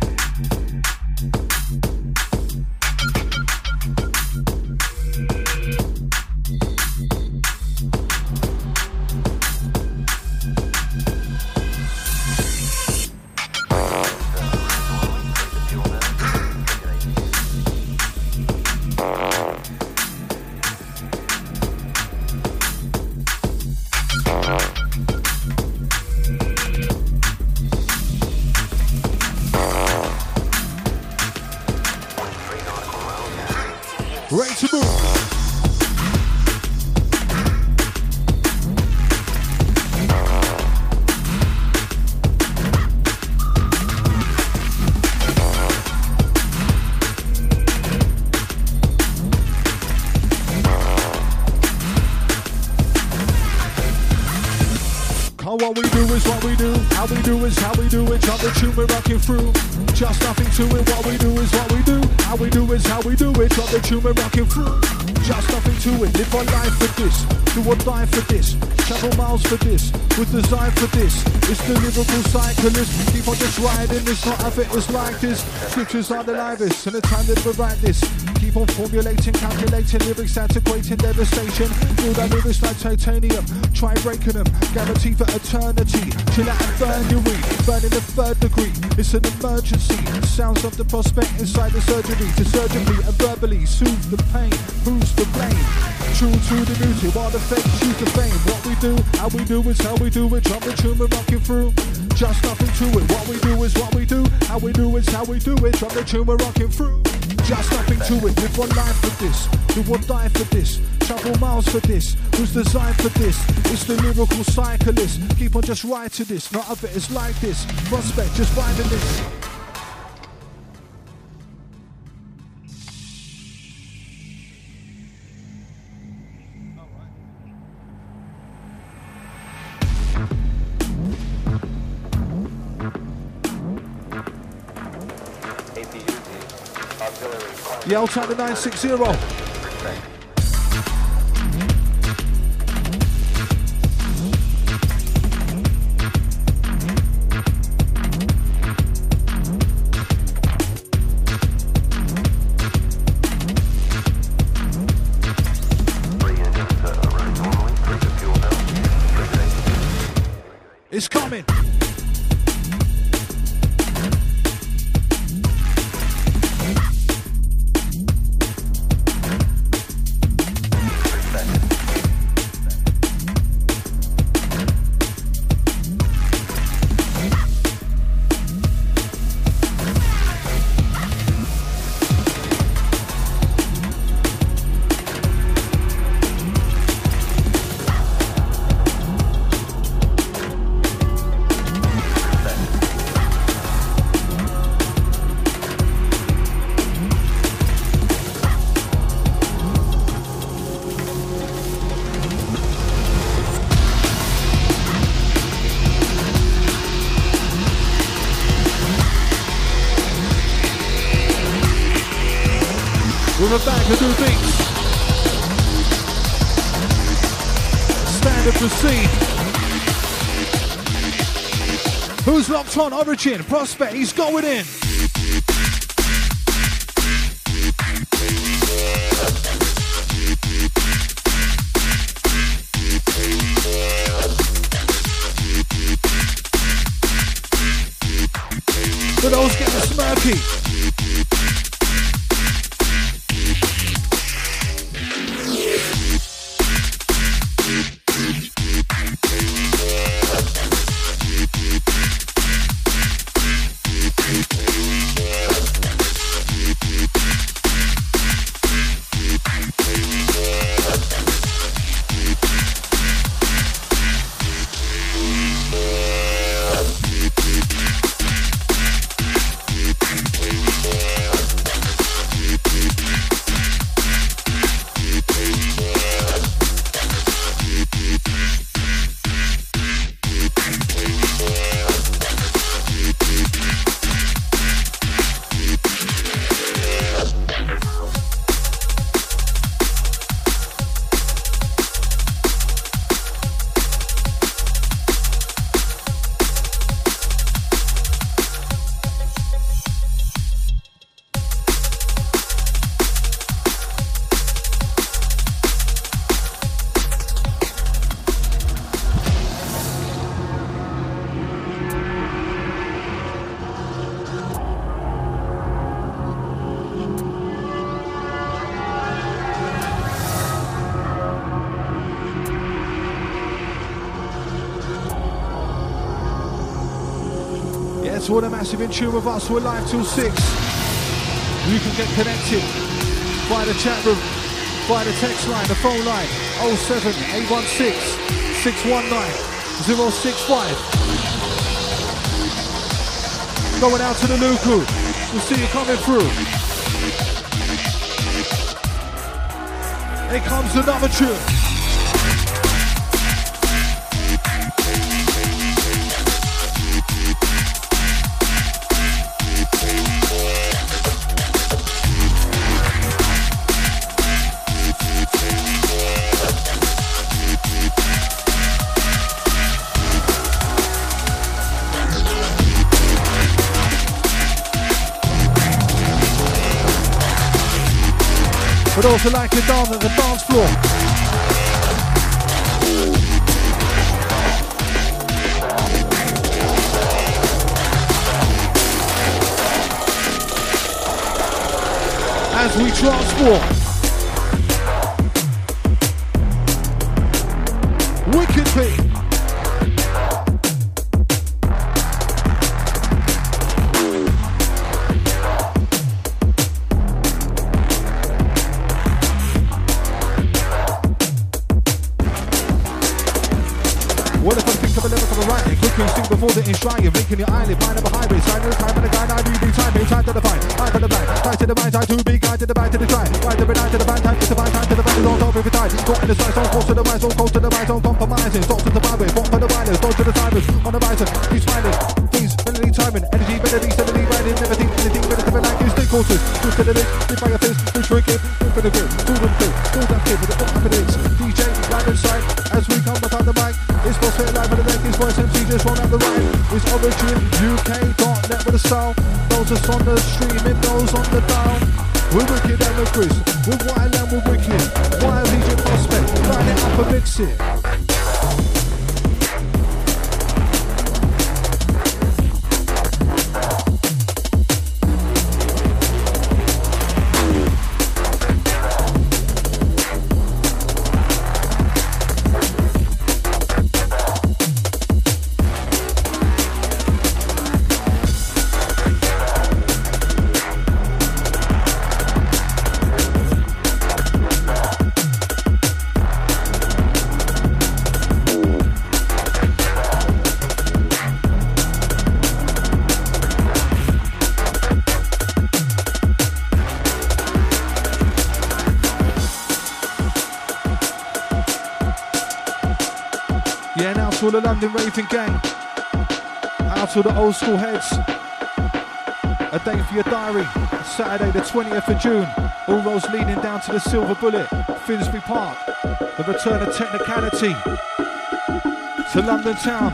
Speaker 1: Through. Just nothing to it. What we do is what we do. How we do is how we do it. Drop the tune, we're rocking through. Just nothing to it. Live our life for this. Do or die for this. Travel miles for this. Was designed for this. It's the lyrical cyclist. Keep on just riding. It's not a it like this. Scriptures are the livest. And the time that we write this. Keep on formulating, calculating lyrics, antiquating devastation. Feel that lyrics like titanium. Try breaking them. Guarantee for eternity. Chill out and burn your weed. Burn in the third degree. It's an emergency. Sounds of the prospect inside the surgery. To surgically and verbally soothe the pain. Who's to blame? True to the music while the fake choose the fame. What we do, how we do is how we do it. Drop the tune, we're rocking through. Just nothing to it. What we do is what we do. How we do is how we do it. Drop the tune, we're rocking through. Just nothing to it. Live one life for this. Do or die for this. Travel miles for this. Who's designed for this? It's the lyrical cyclist. Keep on just writing this. Not of it is like this. Prospect just finding this. Yell type the 960. On? Prospect, he's going in. The in tune with us. We're live till 6. You can get connected via the chat room, via the text line, the phone line, 07 816 619 065. Going out to the Luku. We'll see you coming through. Here comes another tune. But also like it down at the dance floor. As we transport. Timing, energy, melody, steadily riding. Never think anything than like you stay cautious. Just to the lips, live by your face, push for a kid, good for the good, do them good, do that kid, but the fuck happenings. DJ, live inside, as we come behind the mic. It's Boss Fit Live with the Yankees voice MC just roll out the right. It's Origin UK.net with a style. Those us on the stream streaming, those on the dial. We're wicked and we're Chris. We're wild and we're wicked. Wild DJ Prospect. Line it up and mix it. To the old school heads. A day for your diary. Saturday, the 20th of June. All roads leading down to the Silver Bullet, Finsbury Park. The return of technicality to London town.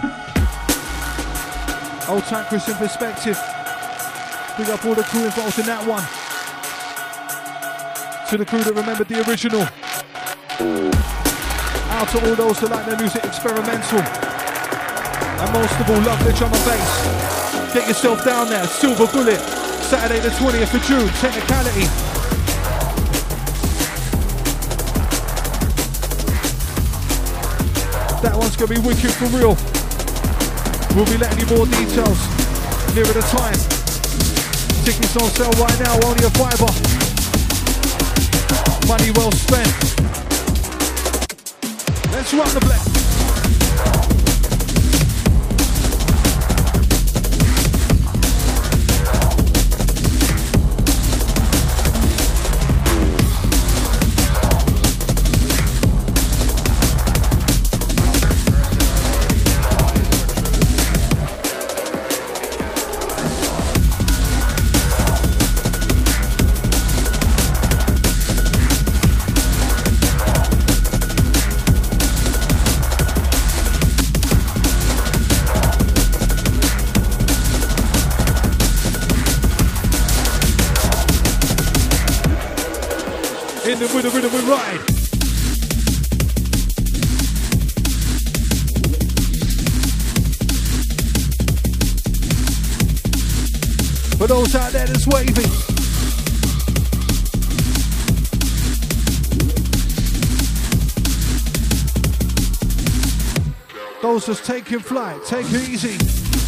Speaker 1: Old time in perspective. Big up all the crew involved in that one. To the crew that remembered the original. Out to all those that like their music experimental. And most of all, love the drum and bass. Get yourself down there. Silver Bullet. Saturday the 20th of June. Technicality. That one's gonna be wicked for real. We'll be letting you more details nearer the time. Tickets on sale right now, only a fiver. Money well spent. Let's run the black. Just taking flight. Take it easy.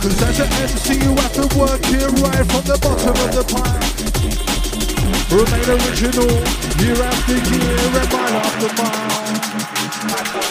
Speaker 1: Cause as an MC you have to work here right from the bottom of the pile. Remain original, year after year and mile after mile.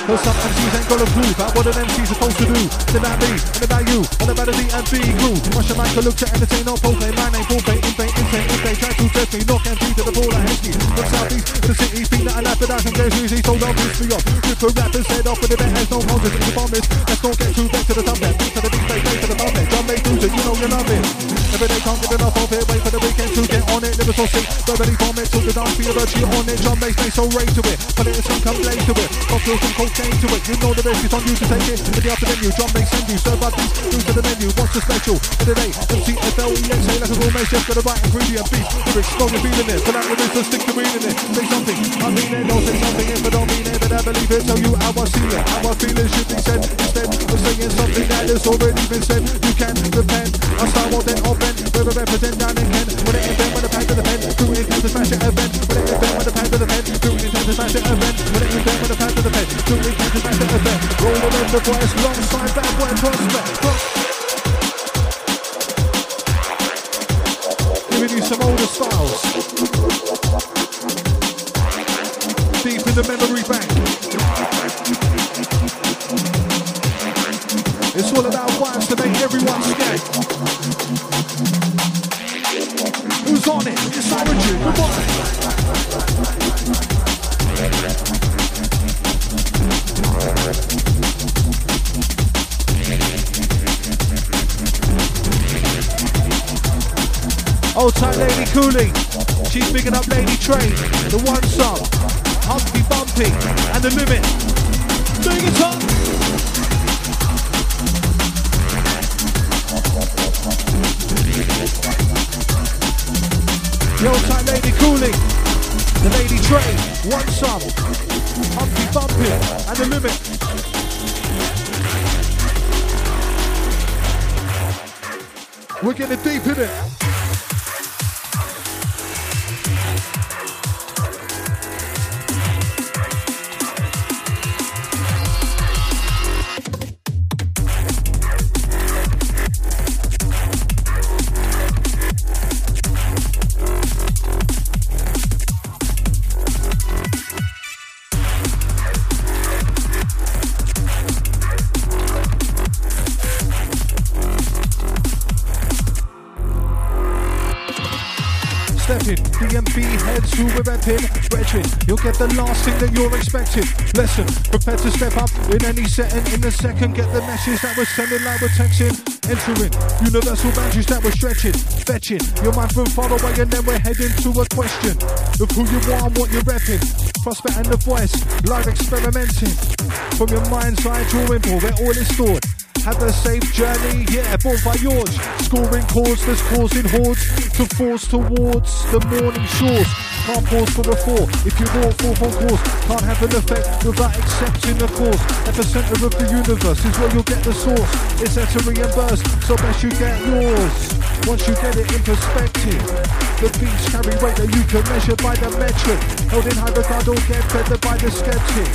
Speaker 1: Cause some MCs ain't got a clue about what an MC's supposed to do. Then about me, and about you, and about the D&B crew. Rush the mic, I look to entertain, not play. My name, full bait, invade, insane, if they try to test me. Knock and beat to the ball, hate me. From southeast to the city, speak that I I can guess easy. Told I'll me off. Rip a rapper's head off, but if it has no context, it's a bomb Let's not get too back to the thumb there. Beat to the bass, bass to the bump there. Drum bass music, you know you love it. Every day can't get enough of it. Wait for the weekend to get on it. So sick, verbally vomit till the dance feel virtue on it. Drum bass, bass, so rage to it. Put it in some come blaze to it. Cocktail some cocaine to it. You know the best is on you to take it. In the after menu, drum bass send you. Serve up these, through to the menu. What's the special? For the day, MCFLEX, say like a raw mace, just got the right ingredient. Beat, lyrics, and feeling it. Out the wrist and stick the wheel in it. Say something, I mean it. Don't say something if I don't mean it, but I believe it. Tell you how I see it, how I feel it should be said. Instead of saying something that has already been said, you can repent. I start more than open, where I represent down in Kent. When it invent, when the pad to the pen, do it to smash it event. When it invent, when the pad to the pen, do it to smash it event. When it invent, when the pad to the pen, do it to smash it event. In the voice, alongside bad boy prospect. Giving you some older styles. Deep in the memory bank. It's all about vibes to make everyone scared. Old time Lady Cooley. She's picking up Lady Train. The one song. Humpy Bumpy. And the limit. Big it up. The old time Lady Cooley. The Lady Train. One song. Humpy Bumpy. And the limit. We're getting deep in it. Get the last thing that you're expecting. Lesson, prepare to step up in any setting. In a second, get the message that we're sending like we're texting. Entering universal boundaries that we're stretching, fetching your mind from far away, and then we're heading to a question of who you are and what you're repping. Prospect and the voice, live experimenting. From your mind's eye drawing board, where all is stored. Have a safe journey, yeah, born by yours. Scoring chords that's causing hordes to force towards the morning shores. Can't pause for a four if you walk forth on course. Can't have an effect without accepting the course. At the center of the universe is where you'll get the source. It's there to reimburse, so best you get yours. Once you get it in perspective, the beats carry weight that you can measure by the metric. Held in high regard or get feathered by the skeptic.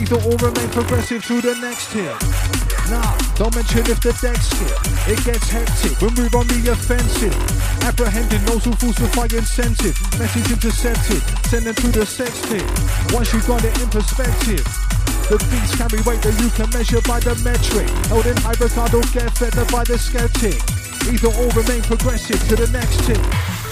Speaker 1: Either or remain progressive to the next tier. Nah, don't mention if the deck's skip. It gets hectic. We move on the offensive. Apprehending those who falsify incentive. Message intercepted. Send them to the sex. Once you've got it in perspective. The beats carry weight that you can measure by the metric. Held in high regard, don't get fed by the skeptic. Either or remain progressive to the next tip.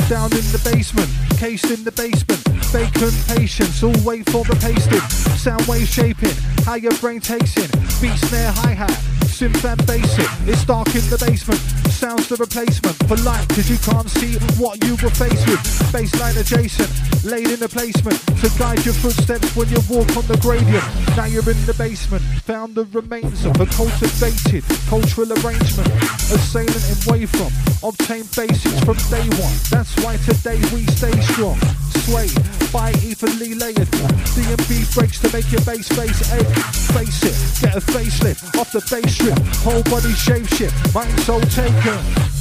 Speaker 1: In the basement. cased in the basement, bacon patience, all wait for the pasting. Sound wave shaping, how your brain takes in. Beat snare, hi hat, synth and basic. It's dark in the basement. Sounds the replacement for light, cause you can't see what you were faced with. Baseline adjacent, laid in the placement to guide your footsteps when you walk on the gradient. Now you're in the basement, found the remains of a cultivated cultural arrangement. Assailant in way from, obtain basics from day one. That's why today we stay strong. Sway by evenly layered. D&B breaks to make your bass face ache. Face it, get a facelift off the bass strip. Whole body shape shift, mind soul taken.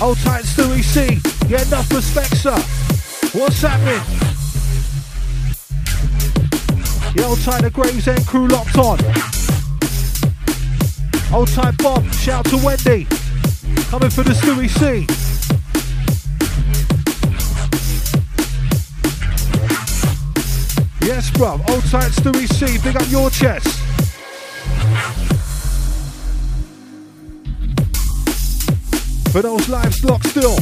Speaker 1: Hold tight, Stewie C. Yeah, enough respect, sir. What's happening? Yeah, old tight, the Gravesend crew locked on. Old tight, Bob. Shout to Wendy. Coming for the Stewie C. Yes, bruv. Old tight, Stewie C. Big up your chest. For those lives locked still,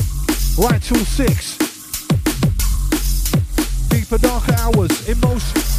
Speaker 1: right till six. Deeper, darker hours, emotion.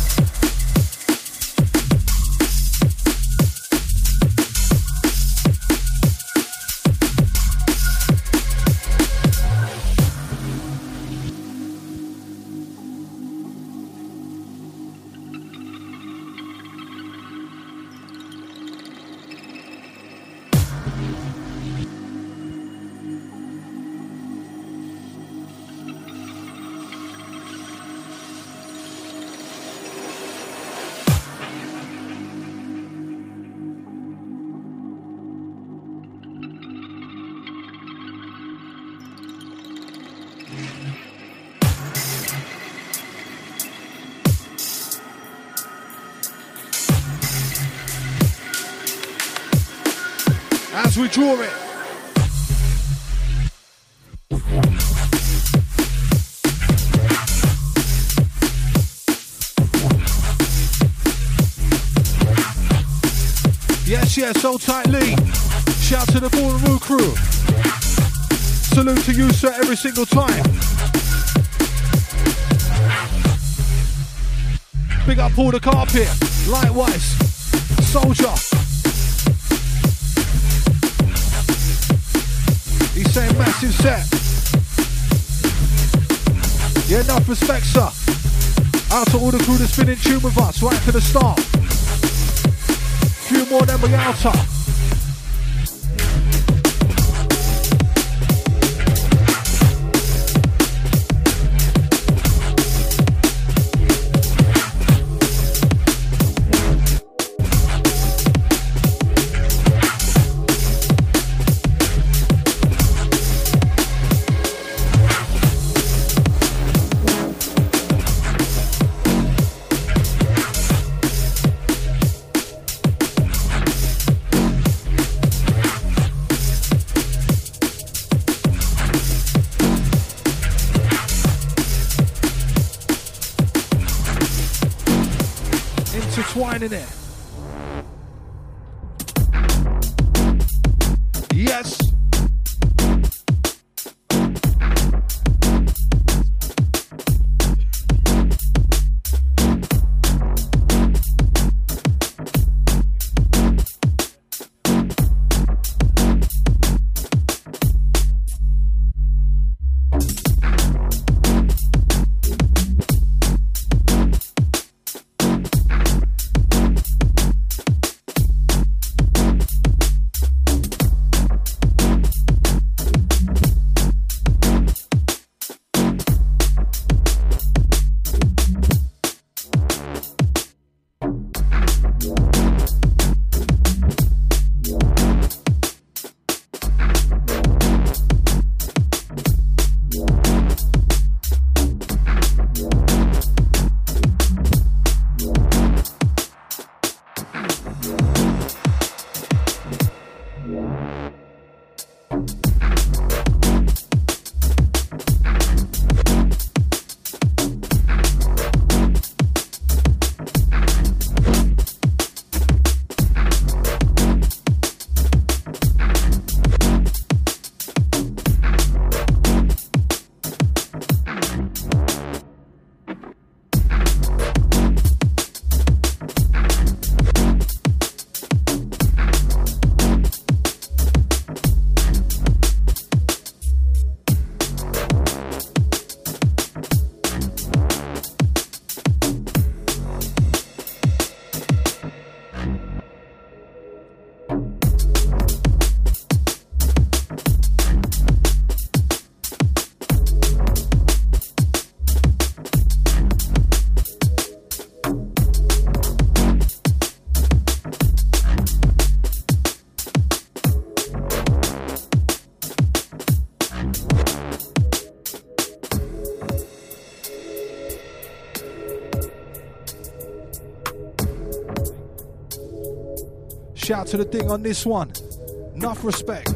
Speaker 1: Draw. Yes, yes, hold tightly. Shout to the Ball crew. Salute to you, sir, every single time. Big up all the carpet. Likewise, soldier. Saying massive set. Yeah, enough respect, sir. Out to all the crew that's been in tune with us right to the start. Few more than we outer. intertwining it. Yes. To the thing on this one. Enough respect.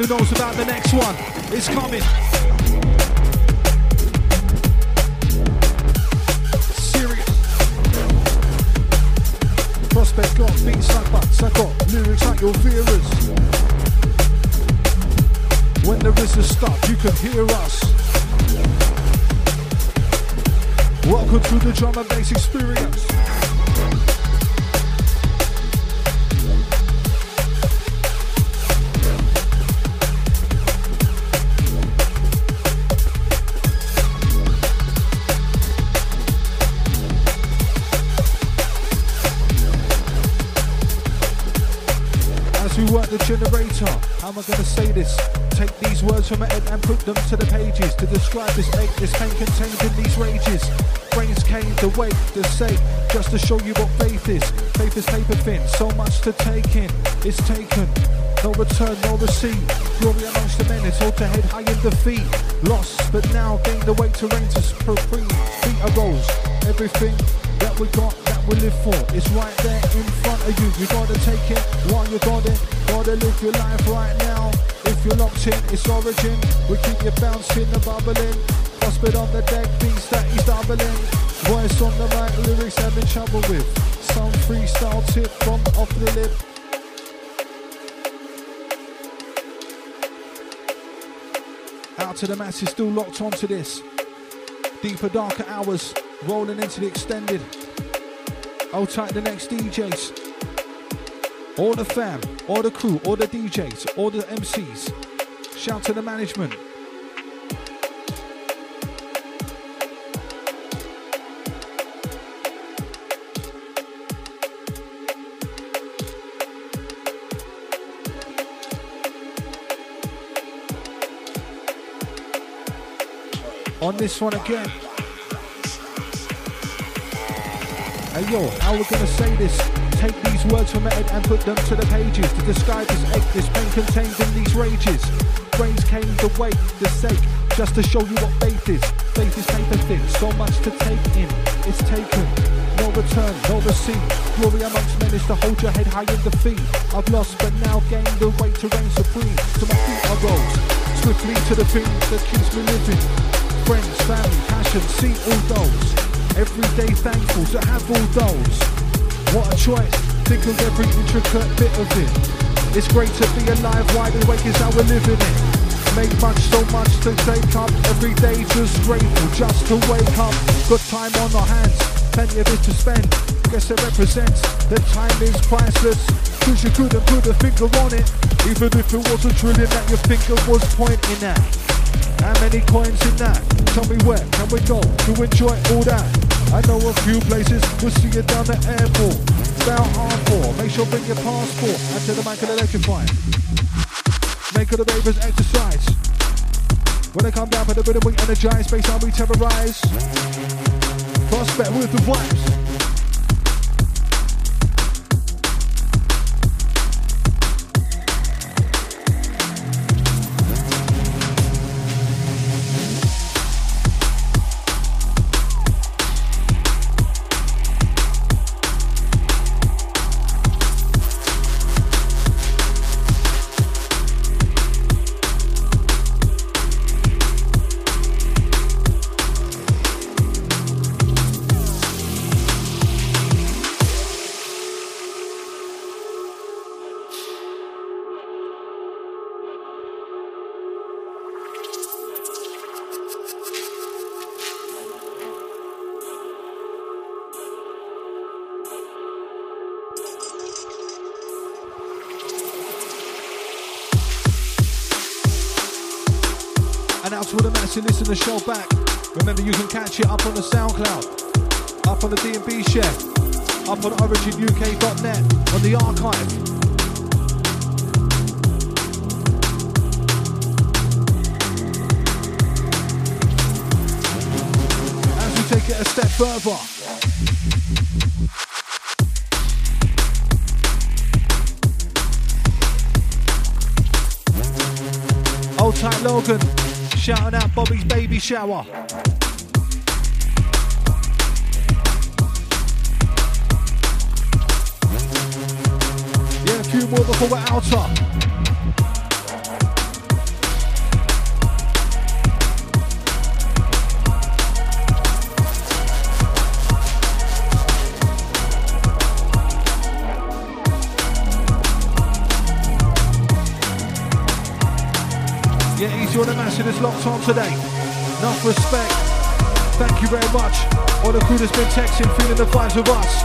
Speaker 1: Who knows about the next one. It's coming. Serious. Prospect got beats like butts. I got lyrics like your fearers. When there is a stop, you can hear us. Welcome to the drum and bass experience. Them to the pages to describe this ache, this pain contained in these rages. Brains came to wake the sake, just to show you what faith is. Faith is paper thin, so much to take in. It's taken, no return, no receipt. Glory amongst the men, it's told to head high in defeat. Lost, but now gain the weight to reign to supreme. Feet arose, everything that we got, that we live for. It's right there in front of you. You gotta take it while you got it. Gotta live your life right now. If you're locked in, it's origin. We keep you bouncing and bubbling. Hospital on the deck, beats that he's doubling. Voice on the mic, lyrics having trouble with. Some freestyle tip from off the lip. Out to the masses, still locked onto this. Deeper, darker hours, rolling into the extended. Hold tight the next DJs. All the fam, all the crew, all the DJs, all the MCs. Shout to the management. On this one again. Hey yo, how we gonna say this? Take these words from Ed and put them to the pages to describe this ache, this pain contained in these rages. Brains came the way, the sake, just to show you what faith is. Faith is paper thin, so much to take in. It's taken, no return, no receipt. Glory amongst men is to hold your head high in defeat. I've lost, but now gained the weight to reign supreme. To my feet I rose, swiftly to the thing that keeps me living. Friends, family, passion, see all those. Every day thankful to have all those. What a choice, think of every intricate bit of it. It's great to be alive, wide awake is how we're living it. Make much, so much to take up. Every day just grateful, just to wake up. Good time on our hands, plenty of it to spend. Guess it represents that time is priceless. Cause you couldn't put a finger on it. Even if it was a trillion that your finger was pointing at. How many coins in that? Tell me where can we go to enjoy all that? I know a few places, we'll see you down the airport. Spell R4, make sure bring your passport. And to the mic and electrify. Make all the ravers exercise. When they come down for the rhythm, we energize. Space time, we terrorize. Prospect with the vibes. The show back. Remember, you can catch it up on the SoundCloud, up on the D&B share, up on OriginUK.net, on the archive. As we take it a step further. Old tight Logan, shouting out Bobby's baby shower. Yeah, a few more before we're outer. Yeah, easy on the massive that's locked on today. Enough respect. Thank you very much. All the crew that's been texting, feeling the vibes with us.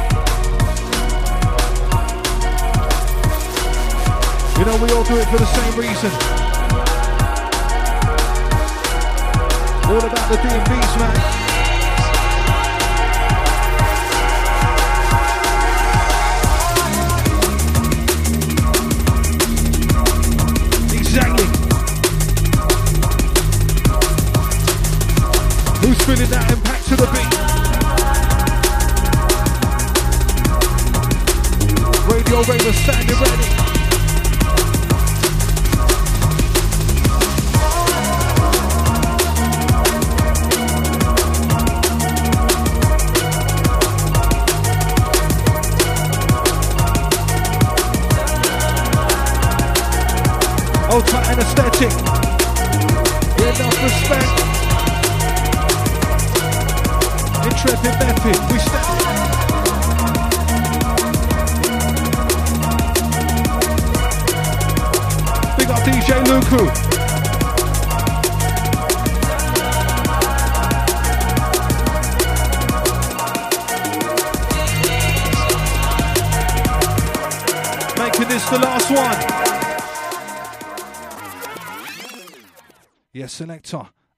Speaker 1: You know, we all do it for the same reason. All about the D&Bs, man.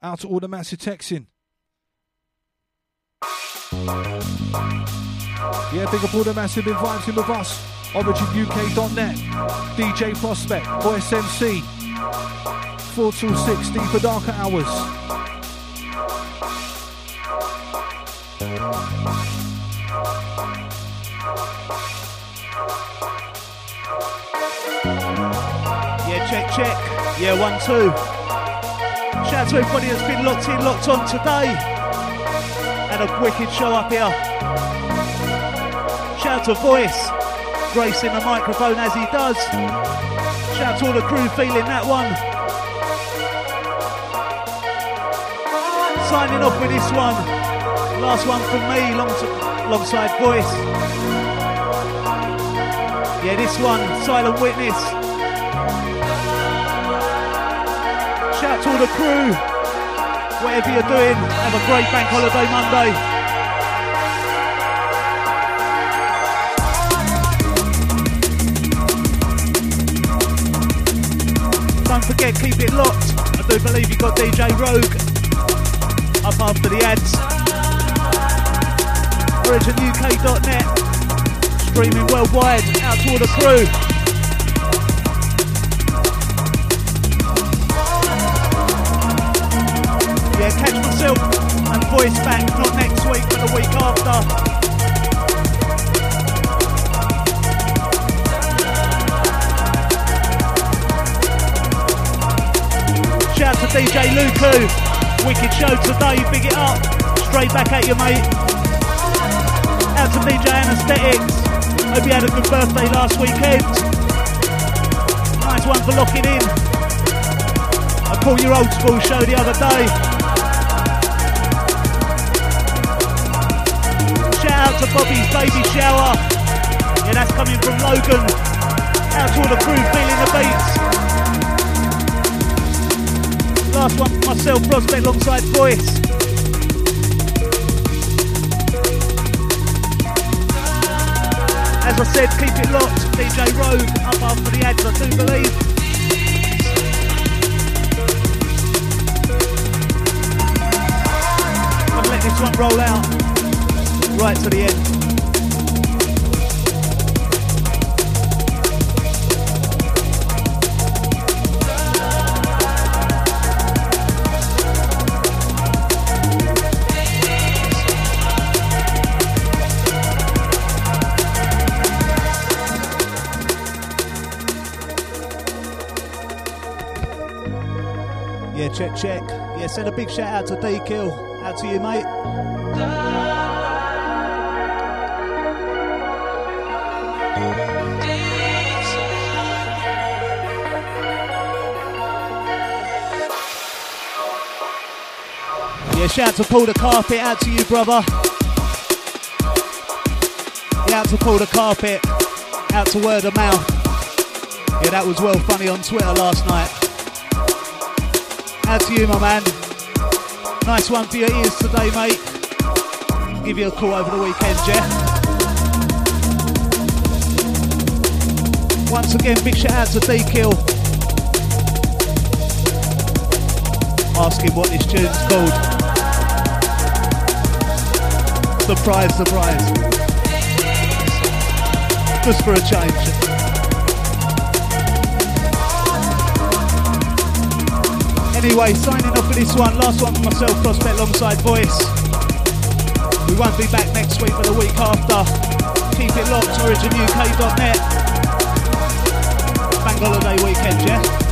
Speaker 1: Out to all the massive texting. Yeah, big up all the massive inviting with us. OriginUK.net, DJ Prospect, Voice MC, 4 till 6, deeper darker hours.
Speaker 3: Yeah, check, check. Yeah, one, two. Shout out to everybody that's been locked in, locked on today. And a wicked show up here. Shout out to Voice, gracing the microphone as he does. Shout out to all the crew feeling that one. Signing off with this one. Last one from me, long alongside Voice. Yeah, this one, Silent Witness. To all the crew. Whatever you're doing, have a great bank holiday Monday. Don't forget, keep it locked. I do believe you got DJ Rogue up after the ads. OriginUK.net, streaming worldwide. Out to all the crew. Yeah, catch myself and voice back, not next week, but the week after. Shout out to DJ Luku, wicked show today, big it up, straight back at you mate. Out to DJ Anesthetics, hope you had a good birthday last weekend. Nice one for locking in. I called your old school show the other day. Out to Bobby's baby shower. Yeah, that's coming from Logan. Out to all the crew feeling the beats. Last one myself, Prospect alongside Voice. As I said, keep it locked. DJ Rogue up after the ads, I do believe. Let this one roll out right to the end. Yeah, check, check. Yeah, send a big shout out to D Kill. Out to you, mate. Shout to pull the carpet out to you, brother. Yeah, out to pull the carpet, out to word of mouth. Yeah, that was well funny on Twitter last night. Out to you, my man. Nice one for your ears today, mate. Give you a call over the weekend, Jeff. Once again, big shout out to D Kill. Asking what this tune's called. Surprise, surprise. Just for a change. Anyway, signing off for this one. Last one for myself, Prospect alongside Voice. We won't be back next week, but the week after. Keep it locked, originuk.net. Bank holiday weekend, yeah?